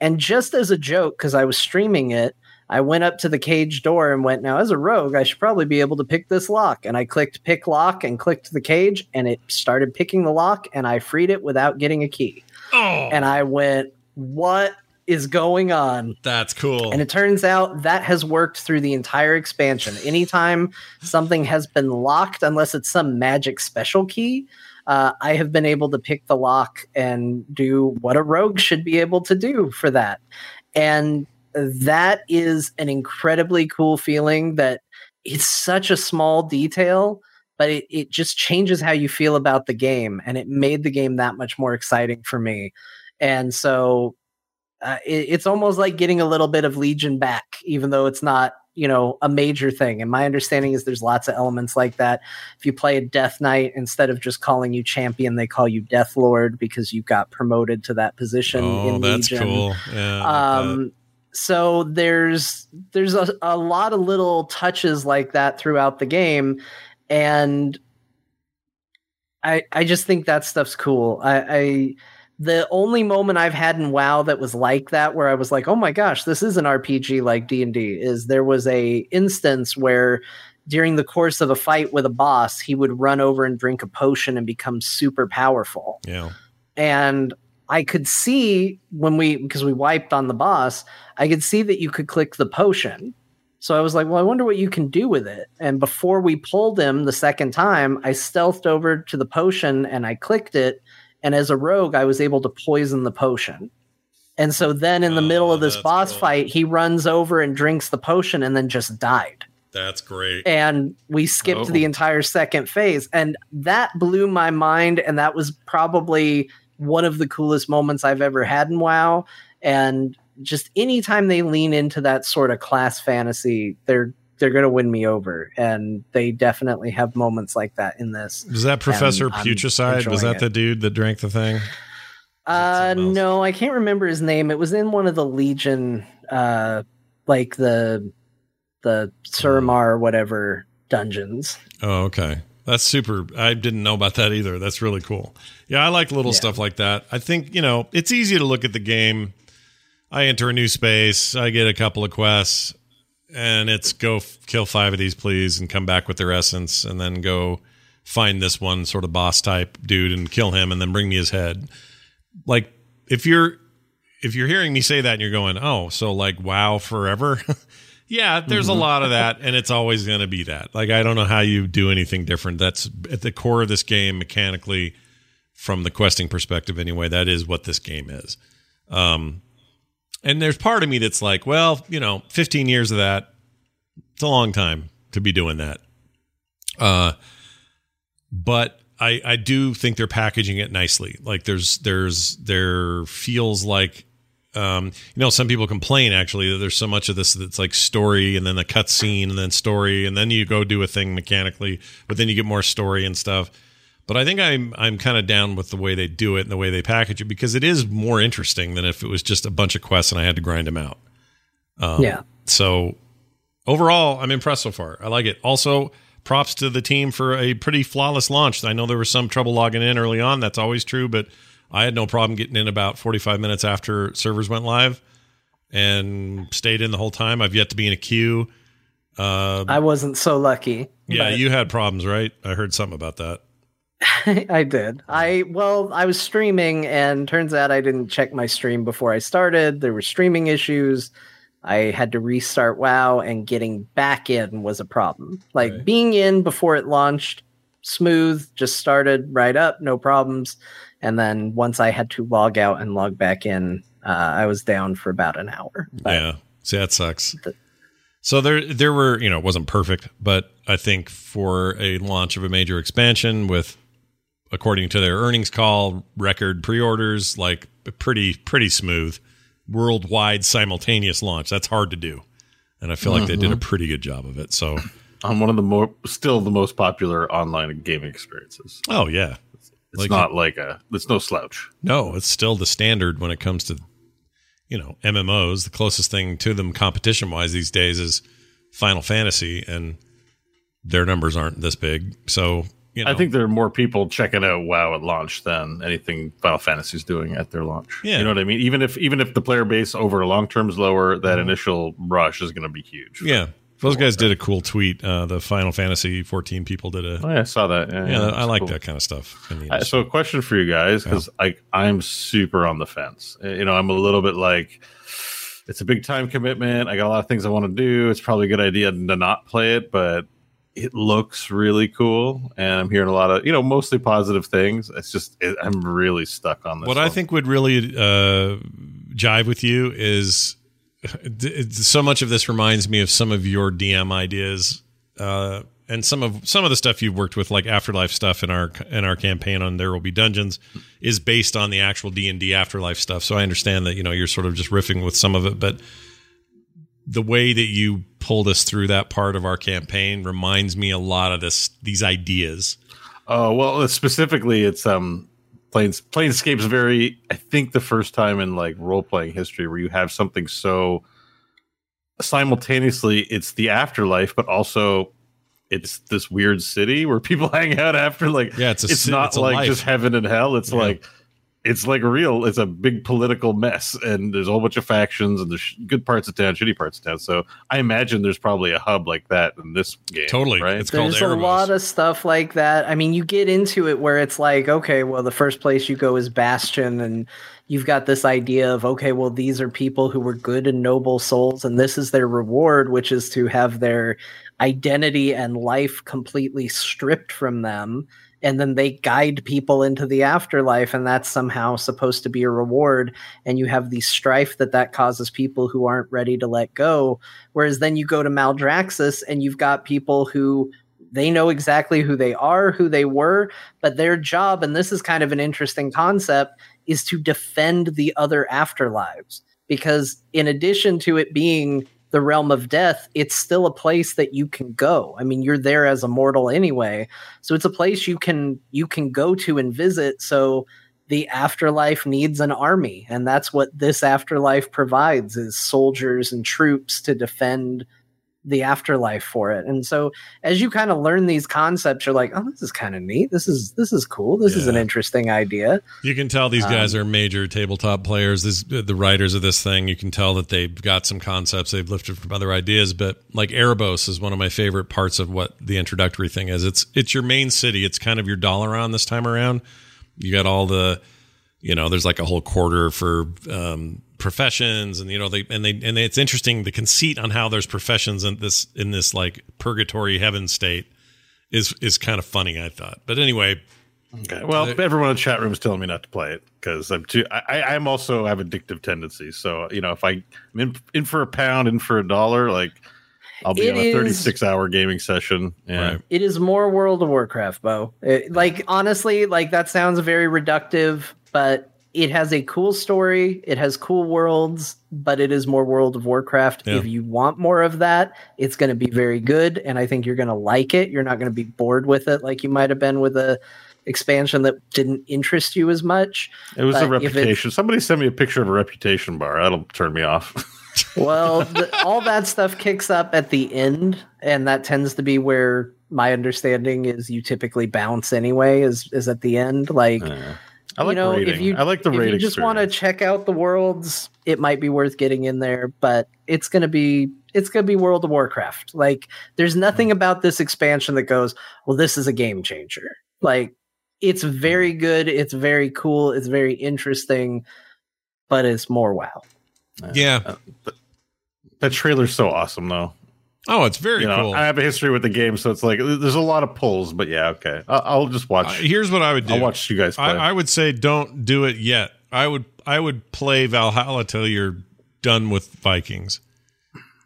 And just as a joke, because I was streaming it, I went up to the cage door and went, "Now, as a rogue, I should probably be able to pick this lock." And I clicked pick lock and clicked the cage, and it started picking the lock, and I freed it without getting a key. oh And I went, "What is going on?" that's cool And it turns out that has worked through the entire expansion. Anytime something has been locked, unless it's some magic special key, uh, I have been able to pick the lock and do what a rogue should be able to do for that. And that is an incredibly cool feeling that it's such a small detail but it, it just changes how you feel about the game and it made the game that much more exciting for me and so uh, it, it's almost like getting a little bit of legion back even though it's not you know a major thing and my understanding is there's lots of elements like that if you play a death knight instead of just calling you champion they call you death lord because you got promoted to that position Oh, in that's legion cool. Yeah. Um so there's there's a, a lot of little touches like that throughout the game. And i i just think that stuff's cool. I i the only moment i've had in wow that was like that where i was like oh my gosh this is an rpg like d&d is there was a instance where during the course of a fight with a boss he would run over and drink a potion and become super powerful. Yeah. and I could see when we because we wiped on the boss, I could see that you could click the potion. So I was like, well, I wonder what you can do with it. And before we pulled him the second time, I stealthed over to the potion and I clicked it. And as a rogue, I was able to poison the potion. And so then in the oh, middle of this boss cool. fight, he runs over and drinks the potion and then just died That's great. and we skipped Oh. the entire second phase and that blew my mind and that was probably one of the coolest moments i've ever had in wow. And just anytime they lean into that sort of class fantasy they're they're going to win me over. And they definitely have moments like that in this. Was that Professor Putricide? Was that the dude that drank the thing? uh no i can't remember his name. It was in one of the legion uh like the the suramar or whatever dungeons. Oh, okay. That's super. I didn't know about that either. That's really cool. Yeah, I like little Yeah. stuff like that. I think, you know, it's easy to look at the game. I enter a new space, I get a couple of quests, and it's go f- kill five of these, please, and come back with their essence, and then go find this one sort of boss type dude and kill him, and then bring me his head. Like, if you're if you're hearing me say that and you're going, oh, so like wow forever. yeah, there's a lot of that, and it's always going to be that. Like, I don't know how you do anything different. That's at the core of this game mechanically, from the questing perspective, anyway. That is what this game is. Um, and there's part of me that's like, well, you know, 15 years of that, it's a long time to be doing that. Uh, but I I do think they're packaging it nicely. Like there's there's there feels like um, you know, some people complain actually that there's so much of this that's like story and then a cutscene and then story and then you go do a thing mechanically, but then you get more story and stuff. But I think I'm I'm kind of down with the way they do it and the way they package it because it is more interesting than if it was just a bunch of quests and I had to grind them out. Um, Yeah. So overall, I'm impressed so far. I like it. Also, props to the team for a pretty flawless launch. I know there was some trouble logging in early on. That's always true, but I had no problem getting in about 45 minutes after servers went live and stayed in the whole time. I've yet to be in a queue. Uh, I wasn't so lucky. yeah, you had problems, right? I heard something about that. I did. I well, I was streaming, and turns out I didn't check my stream before I started. There were streaming issues. I had to restart WoW, and getting back in was a problem. Like Right. being in before it launched, smooth, just started right up, no problems. And then once I had to log out and log back in, uh, I was down for about an hour. But yeah. See, that sucks. The- so there, there were, you know, it wasn't perfect, but I think for a launch of a major expansion with, according to their earnings call, record pre-orders, like pretty, pretty smooth, worldwide simultaneous launch. That's hard to do, and I feel like they did a pretty good job of it. So, on one of the more still the most popular online gaming experiences. oh yeah, It's Like- not like a it's no slouch. No, it's still the standard when it comes to, you know, MMOs. The closest thing to them competition wise these days is Final Fantasy, and their numbers aren't this big. So, you know, I think there are more people checking out WoW at launch than anything Final Fantasy is doing at their launch. Yeah. You know what I mean? Even if even if the player base over long term is lower, that initial rush is going to be huge. Mm-hmm. yeah, those guys did a cool tweet. Uh, the Final Fantasy 14 people did a. Oh, yeah, I saw that. Yeah, Yeah, I like cool. that kind of stuff. so, a question for you guys because I I'm super on the fence. Uh, You know, I'm a little bit like it's a big time commitment. I got a lot of things I want to do. It's probably a good idea to not play it, but it looks really cool, and I'm hearing a lot of you know mostly positive things. It's just it, I'm really stuck on this. what I think would really uh, jive with you is so much of this reminds me of some of your DM ideas, uh, and some of some of the stuff you've worked with, like Afterlife stuff in our in our campaign on There Will Be Dungeons, is based on the actual D and D Afterlife stuff. So I understand that you know you're sort of just riffing with some of it, but the way that you pulled us through that part of our campaign reminds me a lot of this these ideas. Oh well, specifically, it's um, Planes Planescape's very. I think the first time in like role playing history where you have something so simultaneously, it's the afterlife, but also it's this weird city where people hang out after. Like, Yeah, it's a it's not it's like life. just heaven and hell. It's Yeah. like it's like real. It's a big political mess, and there's a whole bunch of factions, and there's good parts of town, shitty parts of town. So I imagine there's probably a hub like that in this game. Totally. right? It's called There's a lot of stuff like that. I mean, you get into it where it's like, okay, well, the first place you go is Bastion, and you've got this idea of, okay, well, these are people who were good and noble souls, and this is their reward, which is to have their identity and life completely stripped from them. And then they guide people into the afterlife, and that's somehow supposed to be a reward. And you have the strife that that causes people who aren't ready to let go. Whereas then you go to Maldraxxus, and you've got people who they know exactly who they are, who they were, but their job, and this is kind of an interesting concept, is to defend the other afterlives. Because in addition to it being the realm of death, it's still a place that you can go. I mean, you're there as a mortal anyway. So it's a place you can you can go to and visit. So the afterlife needs an army, and that's what this afterlife provides is soldiers and troops to defend the afterlife for it. And so as you kind of learn these concepts, you're like, oh, this is kind of neat. This is this is cool. This is an interesting idea. You can tell these guys Um, are major tabletop players. This, the writers of this thing, you can tell that they've got some concepts they've lifted from other ideas. But like Oribos is one of my favorite parts of what the introductory thing is. It's it's your main city. It's kind of your Dalaran this time around. You got all the, you know, there's like a whole quarter for um, professions, and you know they and they and it's interesting the conceit on how there's professions in this in this like purgatory heaven state is is kind of funny. I thought, but anyway. Okay. Well, everyone in the chat room is telling me not to play it because I'm too. I, I- I'm also have addictive tendencies. So you know, if I, I'm in, in for a pound, in for a dollar, like I'll be It on a is- 36 hour gaming session. Yeah. Right. It is more World of Warcraft, Beau. It- like honestly, like that sounds very reductive, but it has a cool story. It has cool worlds, but it is more World of Warcraft. Yeah. If you want more of that, it's going to be very good, and I think you're going to like it. You're not going to be bored with it like you might have been with a expansion that didn't interest you as much. It was a But it's- reputation. Somebody sent me a picture of a reputation bar. That'll turn me off. Well, the, all that stuff kicks up at the end, and that tends to be where my understanding is you typically bounce anyway. Is is at the end, like I like you know, rating. if you I like the if rating. you just want to check out the worlds, it might be worth getting in there, but it's gonna be it's gonna be World of Warcraft. Like, there's nothing about this expansion that goes, well, this is a game changer. Like, it's very Hmm. good, it's very cool, it's very interesting, but it's more WoW. Yeah. that trailer's so awesome, though. Oh, it's very You know, cool. I have a history with the game, so it's like there's a lot of pulls. But yeah, okay, I'll, I'll just watch. Uh, here's what I would do. I'll watch you guys play. I, I would say don't do it yet. I would I would play Valhalla till you're done with Vikings,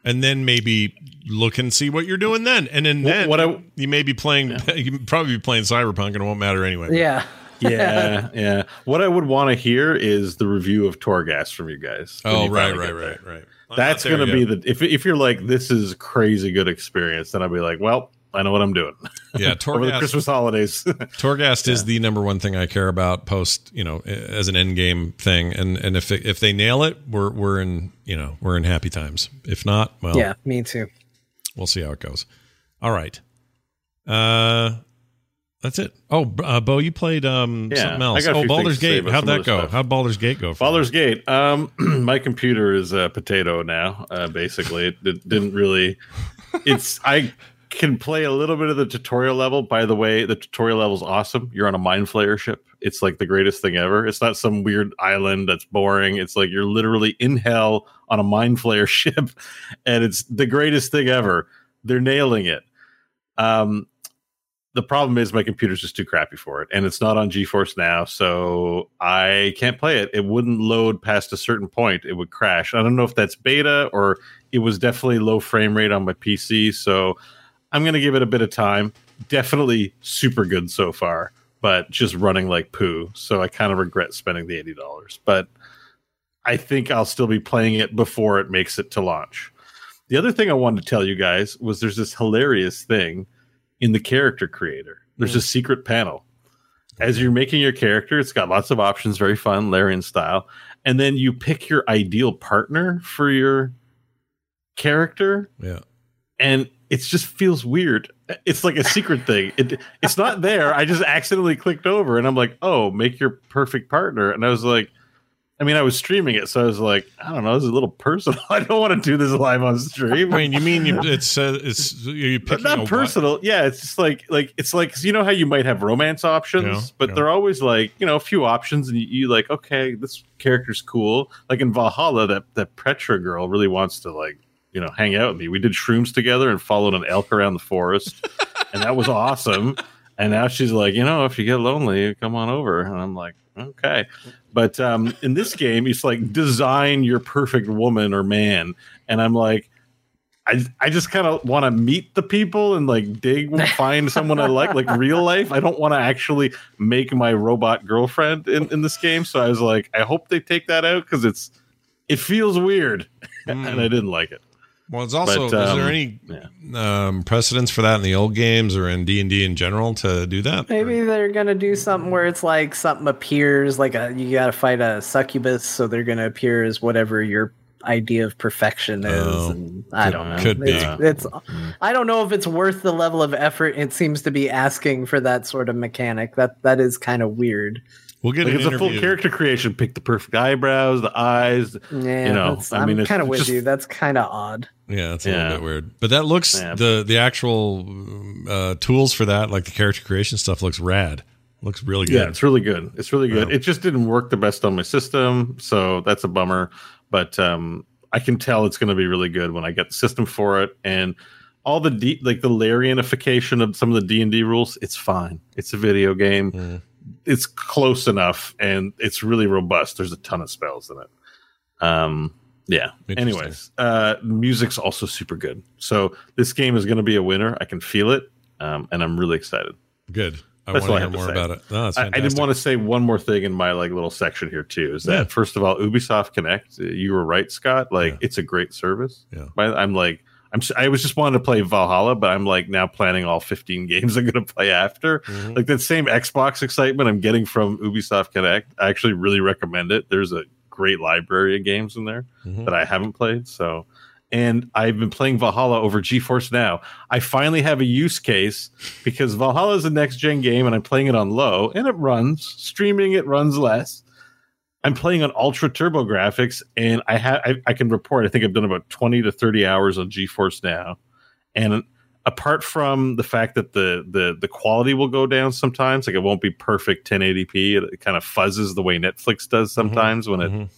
and then maybe look and see what you're doing then. And then, Wh- then what I- you may be playing. You probably be playing Cyberpunk, and it won't matter anyway. Yeah. yeah, yeah. What I would want to hear is the review of Torghast from you guys. Oh you right, finally right, get right, right. I'm That's going to be the if if you're like this is crazy good experience, then I'll be like, well, I know what I'm doing. yeah. Over the Christmas holidays. Torghast is the number one thing I care about post, you know, as an end game thing. And and if it, if they nail it, we're we're in you know we're in happy times. If not, well, Yeah, me too. we'll see how it goes. All right. Uh that's it. Oh, uh, Beau, you played um Yeah, something else. Oh, Baldur's Gate. How'd that go? stuff. How'd Baldur's Gate go? For Baldur's Gate. Um, my computer is a potato now. Uh, basically, it, it didn't really. It's I can play a little bit of the tutorial level. By the way, the tutorial level is awesome. You're on a mind flayer ship. It's like the greatest thing ever. It's not some weird island that's boring. It's like you're literally in hell on a mind flayer ship, and it's the greatest thing ever. They're nailing it. Um, the problem is my computer's just too crappy for it, and it's not on GeForce now, so I can't play it. It wouldn't load past a certain point; it would crash. I don't know if that's beta or it was definitely low frame rate on my PC. So I'm gonna give it a bit of time. Definitely super good so far, but just running like poo. So I kind of regret spending the eighty dollars, but I think I'll still be playing it before it makes it to launch. The other thing I wanted to tell you guys was there's this hilarious thing in the character creator. There's a mm. secret panel. As you're making your character, it's got lots of options, very fun, Larian style. And then you pick your ideal partner for your character. Yeah. And it just feels weird. It's like a secret thing. It, it's not there. I just accidentally clicked over and I'm like, oh, make your perfect partner. And I was like, I mean, I was streaming it, so I was like, I don't know, this is a little personal. I don't want to do this live on stream. I mean, you mean you, it's uh, it's you picking not personal. Yeah, it's just like like it's like you know how you might have romance options, Yeah, but yeah. they're always like you know a few options, and you, you like okay, this character's cool. Like in Valhalla, that that Petra girl really wants to like you know hang out with me. We did shrooms together and followed an elk around the forest, and that was awesome. And now she's like, you know, if you get lonely, come on over. And I'm like, okay. But um, in this game, it's like design your perfect woman or man, and I'm like. I, I just kind of want to meet the people and like dig find someone I like like real life. I don't want to actually make my robot girlfriend in, in this game. So I was like, I hope they take that out because it's it feels weird, and I didn't like it. Well, it's also But, is um, there any um, precedence for that in the old games or in D and D in general to do that? Maybe they're gonna do something where it's like something appears, like a you gotta fight a succubus, so they're gonna appear as whatever your idea of perfection is. Oh, and I don't know. could be. it's, it's I don't know if it's worth the level of effort it seems to be asking for that sort of mechanic. That that is kind of weird. We'll get Like an it's a full character creation. Pick the perfect eyebrows, the eyes. Yeah, you know, I mean, I'm it's kind of with just- you. That's kind of odd. Yeah, it's a Yeah. little bit weird, but that looks Yeah. the the actual uh, tools for that, like the character creation stuff, looks rad. Looks really good. Yeah, it's really good. It's really good. Yeah. It just didn't work the best on my system, so that's a bummer. But um, I can tell it's going to be really good when I get the system for it and all the D, like the Larianification of some of the D and D rules. It's fine. It's a video game. Mm. It's close enough, and it's really robust. There's a ton of spells in it. Um, yeah. Anyways, uh, music's also super good. So this game is going to be a winner. I can feel it, um, and I'm really excited. Good. I want to hear more say. about it. No, I, I fantastic. did want to say one more thing in my like little section here too. Is that Yeah. first of all, Ubisoft Connect? uh, You were right, Scott. Like Yeah. it's a great service. Yeah. I'm like, I'm. I was just wanting to play Valhalla, but I'm like now planning all 15 games I'm going to play after. Mhm. Like that same Xbox excitement I'm getting from Ubisoft Connect. I actually really recommend it. There's a great library of games in there Mhm. that I haven't played. So, and I've been playing Valhalla over GeForce Now. I finally have a use case because Valhalla is a next gen game, and I'm playing it on low, and it runs. Streaming it runs less. I'm playing on ultra turbo graphics, and I have I, I can report. I think I've done about 20 to 30 hours on GeForce Now, and apart from the fact that the the the quality will go down sometimes, like it won't be perfect 1080p. It, kind of fuzzes the way Netflix does sometimes when it Mhm.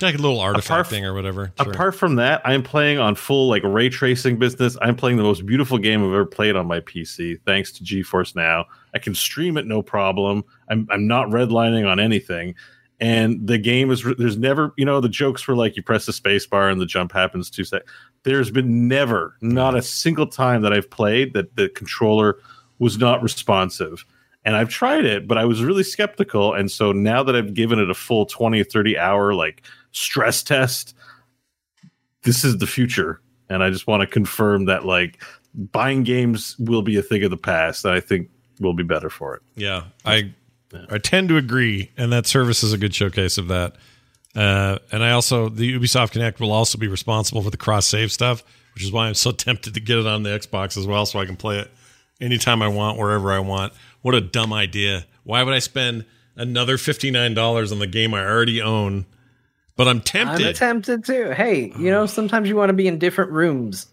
Like a little artifact f- thing or whatever. Sure. Apart from that, I'm playing on full like ray tracing business. I'm playing the most beautiful game I've ever played on my PC, thanks to GeForce Now. I can stream it no problem. I'm I'm not redlining on anything, and the game is there's never you know the jokes were like you press the space bar and the jump happens two seconds. There's been never not a single time that I've played that the controller was not responsive. And I've tried it, but I was really skeptical. And so now that I've given it a full 20 or 30 hour like stress test, this is the future. And I just want to confirm that like buying games will be a thing of the past. And I think we'll be better for it. Yeah, I I tend to agree, and that service is a good showcase of that. Uh, and I also the Ubisoft Connect will also be responsible for the cross save stuff, which is why I'm so tempted to get it on the Xbox as well, so I can play it anytime I want, wherever I want. What a dumb idea! Why would I spend another fifty nine dollars on the game I already own? But I'm tempted. I'm tempted too. Hey, you know, sometimes you want to be in different rooms.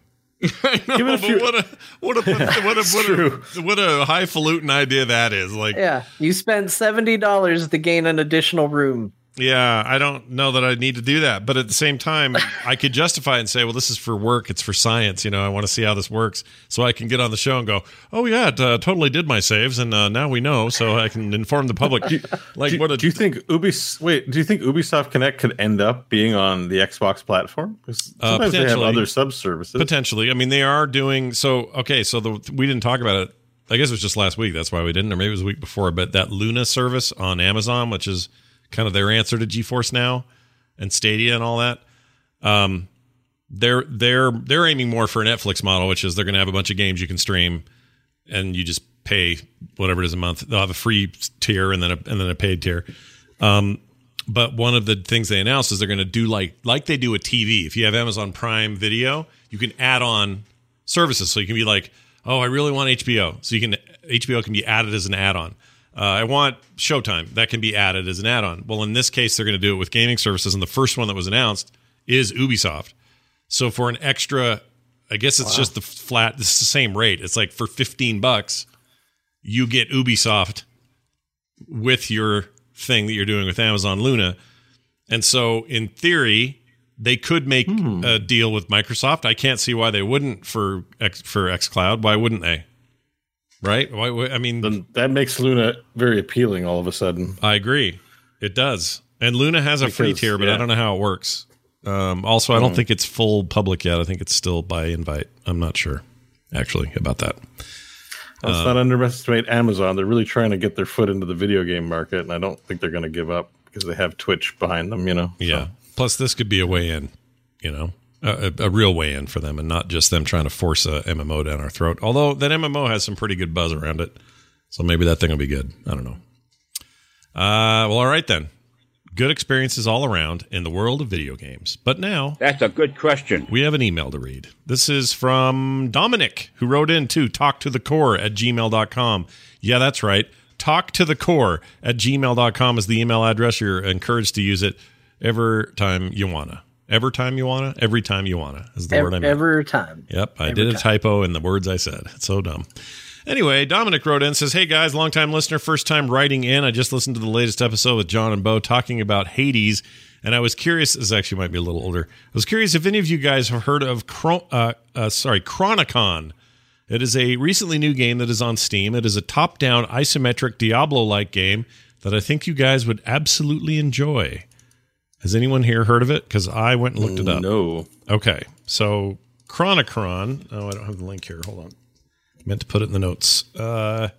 I know, Give it a few- what a what a what a what a, what a highfalutin idea that is! Like, Yeah, you spent seventy dollars to gain an additional room. Yeah, I don't know that I need to do that, but at the same time, I could justify and say, "Well, this is for work. It's for science. You know, I want to see how this works, so I can get on the show and go, "Oh yeah, it, uh, totally did my saves, and uh, now we know, so I can inform the public." Do, like, do, what? A, do you think Ubis? Wait, do you think Ubisoft Connect could end up being on the Xbox platform? Uh, Sometimes they have other sub services. Potentially. I mean, they are doing so. Okay, so the we didn't talk about it. I guess it was just last week. That's why we didn't, or maybe it was a week before. But that Luna service on Amazon, which is kind of their answer to GeForce Now and Stadia and all that. Um, they're they're they're aiming more for a Netflix model, which is they're going to have a bunch of games you can stream, and you just pay whatever it is a month. They'll have a free tier and then a, and then a paid tier. Um, but one of the things they announced is they're going to do like like they do with TV. If you have Amazon Prime Video, you can add on services. So you can be like, oh, I really want HBO. So you can HBO can be added as an add-on. Uh, I want Showtime. That can be added as an add-on. Well, in this case, they're going to do it with gaming services, and the first one that was announced is Ubisoft. So for an extra, I guess it's just the flat. It's the same rate. It's like for fifteen bucks, you get Ubisoft with your thing that you're doing with Amazon Luna. And so, in theory, they could make a deal with Microsoft. I can't see why they wouldn't for X, for XCloud. Why wouldn't they? Right? Why? I mean, then that makes Luna very appealing all of a sudden. I agree. It does. And Luna has a free tier, but I don't know how it works. Um, also, I don't Mm. think it's full public yet. I think it's still by invite. I'm not sure actually about that. Let's Uh, not underestimate Amazon. They're really trying to get their foot into the video game market, and I don't think they're going to give up because they have Twitch behind them. You know. Yeah. Plus, this could be a way in, you know, a, a real way in for them and not just them trying to force a MMO down our throat. Although that MMO has some pretty good buzz around it. So maybe that thing will be good. I don't know. Uh, well, all right then. Good experiences all around in the world of video games. But now. That's a good question. We have an email to read. This is from Dominic, who wrote in to talk to the core at gmail.com. Yeah, that's right. Talk to the core at gmail.com is the email address. You're encouraged to use it every time you wanna. Every time you wanna. Every time you wanna is the word I Every, meant. every time. Yep, I Every did a time. typo in the words I said. It's so dumb. Anyway, Dominic wrote in says, Hey guys, longtime listener, first time writing in. I just listened to the latest episode with John and Bo talking about Hades, and I was curious. This actually might be a little older. I was curious if any of you guys have heard of Chron- uh, uh, sorry Chronicon. It is a recently new game that is on Steam. It is a top down isometric Diablo like game that I think you guys would absolutely enjoy. Has anyone here heard of it? Because I went and looked it up. No. Okay. So Chronicon. Oh, I don't have the link here. Hold on. Meant to put it in the notes. Uh,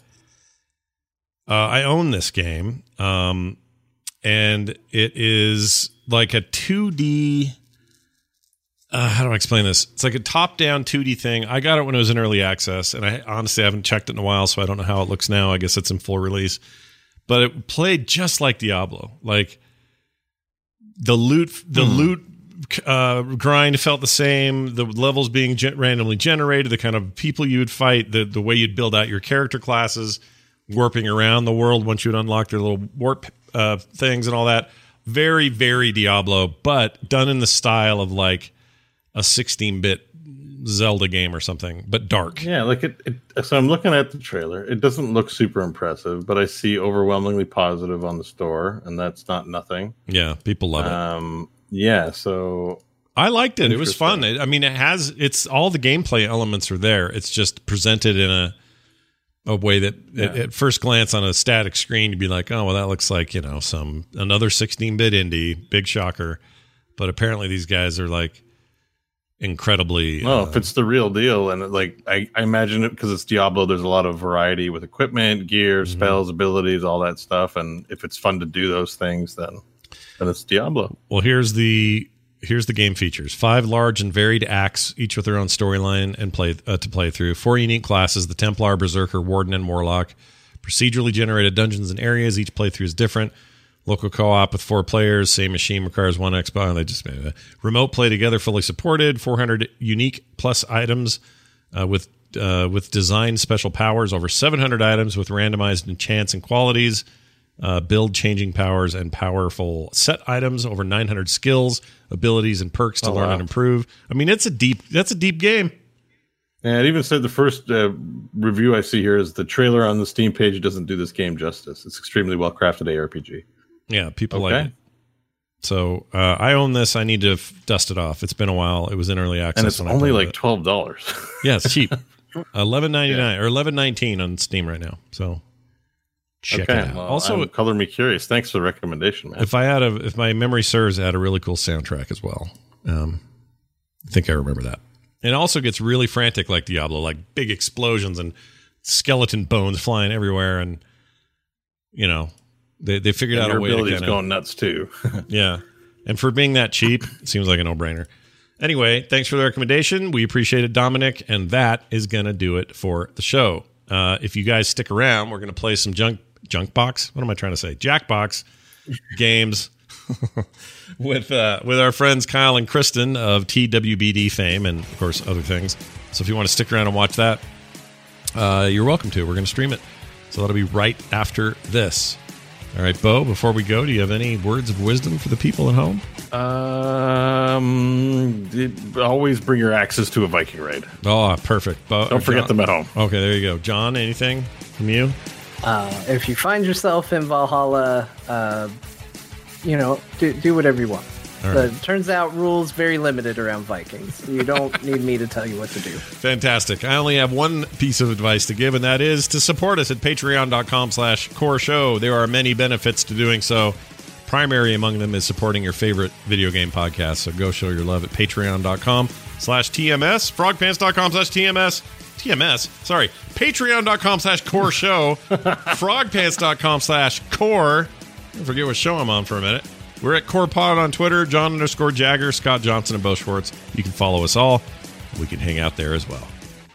uh, I own this game, um, and it is like a 2D. Uh, how do I explain this? It's like a top-down 2D thing. I got it when it was in early access, and I honestly haven't checked it in a while, so I don't know how it looks now. I guess it's in full release, but it played just like Diablo. Like the loot, the loot uh, grind felt the same. The levels being gen- randomly generated, the kind of people you would fight, the the way you'd build out your character classes, warping around the world once you'd unlock their little warp uh, things and all that. Very very Diablo, but done in the style of like a 16-bit Zelda game or something, but dark. Yeah, like it, it. So I'm looking at the trailer. It doesn't look super impressive, but I see overwhelmingly positive on the store, and that's not nothing. Yeah, people love it. Um, yeah, so I liked it. It was fun. It, I mean, it has it's all the gameplay elements are there. It's just presented in a a way that at, at first glance on a static screen you'd be like, "Oh, well that looks like, you know, some another 16-bit indie, big shocker." But apparently these guys are like incredibly no, uh, if it's the real deal, and like I, I imagine it because it's Diablo, there's a lot of variety with equipment, gear, Mm-hmm. spells, abilities, all that stuff. And if it's fun to do those things, then then it's Diablo. Well, here's the here's the game features: five large and varied acts, each with their own storyline and play uh, to play through. Four unique classes: the Templar, Berserker, Warden, and Warlock. Procedurally generated dungeons and areas. Each playthrough is different. Local co-op with four players. Same machine requires one Xbox. They just uh, remote play together, fully supported. 400 unique plus items uh, with uh, with design special powers. Over 700 items with randomized enchants and qualities uh, build changing powers and powerful set items over 900 skills abilities and perks to Oh, learn wow. and improve i mean it's a deep that's a deep game And it even said the first uh, review I see here is the trailer on the Steam page doesn't do this game justice. It's extremely well crafted ARPG. Yeah people Okay. like it So uh, I own this. I need to f- dust it off. It's been a while. It was in early access, and it's only like twelve dollars. yeah, it's cheap. Eleven ninety nine or eleven nineteen on Steam right now. So check it out. well, also, I'm- color me curious. Thanks for the recommendation, man. if I had a, if my memory serves, it had a really cool soundtrack as well. Um, I think I remember that. It also gets really frantic like Diablo, like big explosions and skeleton bones flying everywhere, and you know they they figured And out a way to ability's kinda, going nuts too. yeah. And for being that cheap, it seems like a no brainer. Anyway, thanks for the recommendation. We appreciate it, Dominic. And that is going to do it for the show. Uh, if you guys stick around, we're going to play some junk junk box. What am I trying to say? Jackbox games with uh, with our friends Kyle and Kristen of TWBD fame and of course other things. So if you want to stick around and watch that, uh, you're welcome to. We're going to stream it. So that'll be right after this. All right, Beau, before we go, do you have any words of wisdom for the people at home? Um, it- always bring your axes to a Viking raid. Oh, perfect. Beau, Don't forget them at home. Okay, there you go. John, anything from you? Uh, if you find yourself in Valhalla, uh, you know, do, do whatever you want. All But right. turns out rules very limited around Vikings. You don't need me to tell you what to do. Fantastic. I only have one piece of advice to give, and that is to support us at patreon.com slash core show. There are many benefits to doing so. Primary among them is supporting your favorite video game podcast. So go show your love at patreon.com slash TMS, frogpants.com slash TMS. TMS, sorry, patreon.com slash core show, frogpants.com slash core. I forget what show I'm on for a minute. We're at Core Pod on Twitter, John underscore Jagger, Scott Johnson, and Beau Schwartz. You can follow us all. We can hang out there as well.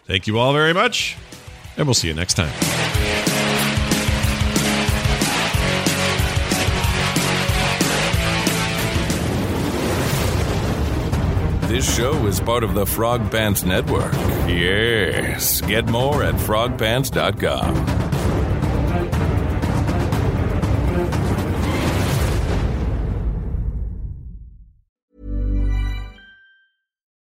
Thank you all very much, and we'll see you next time. This show is part of the Frog Pants Network. Yes. Get more at frogpants.com.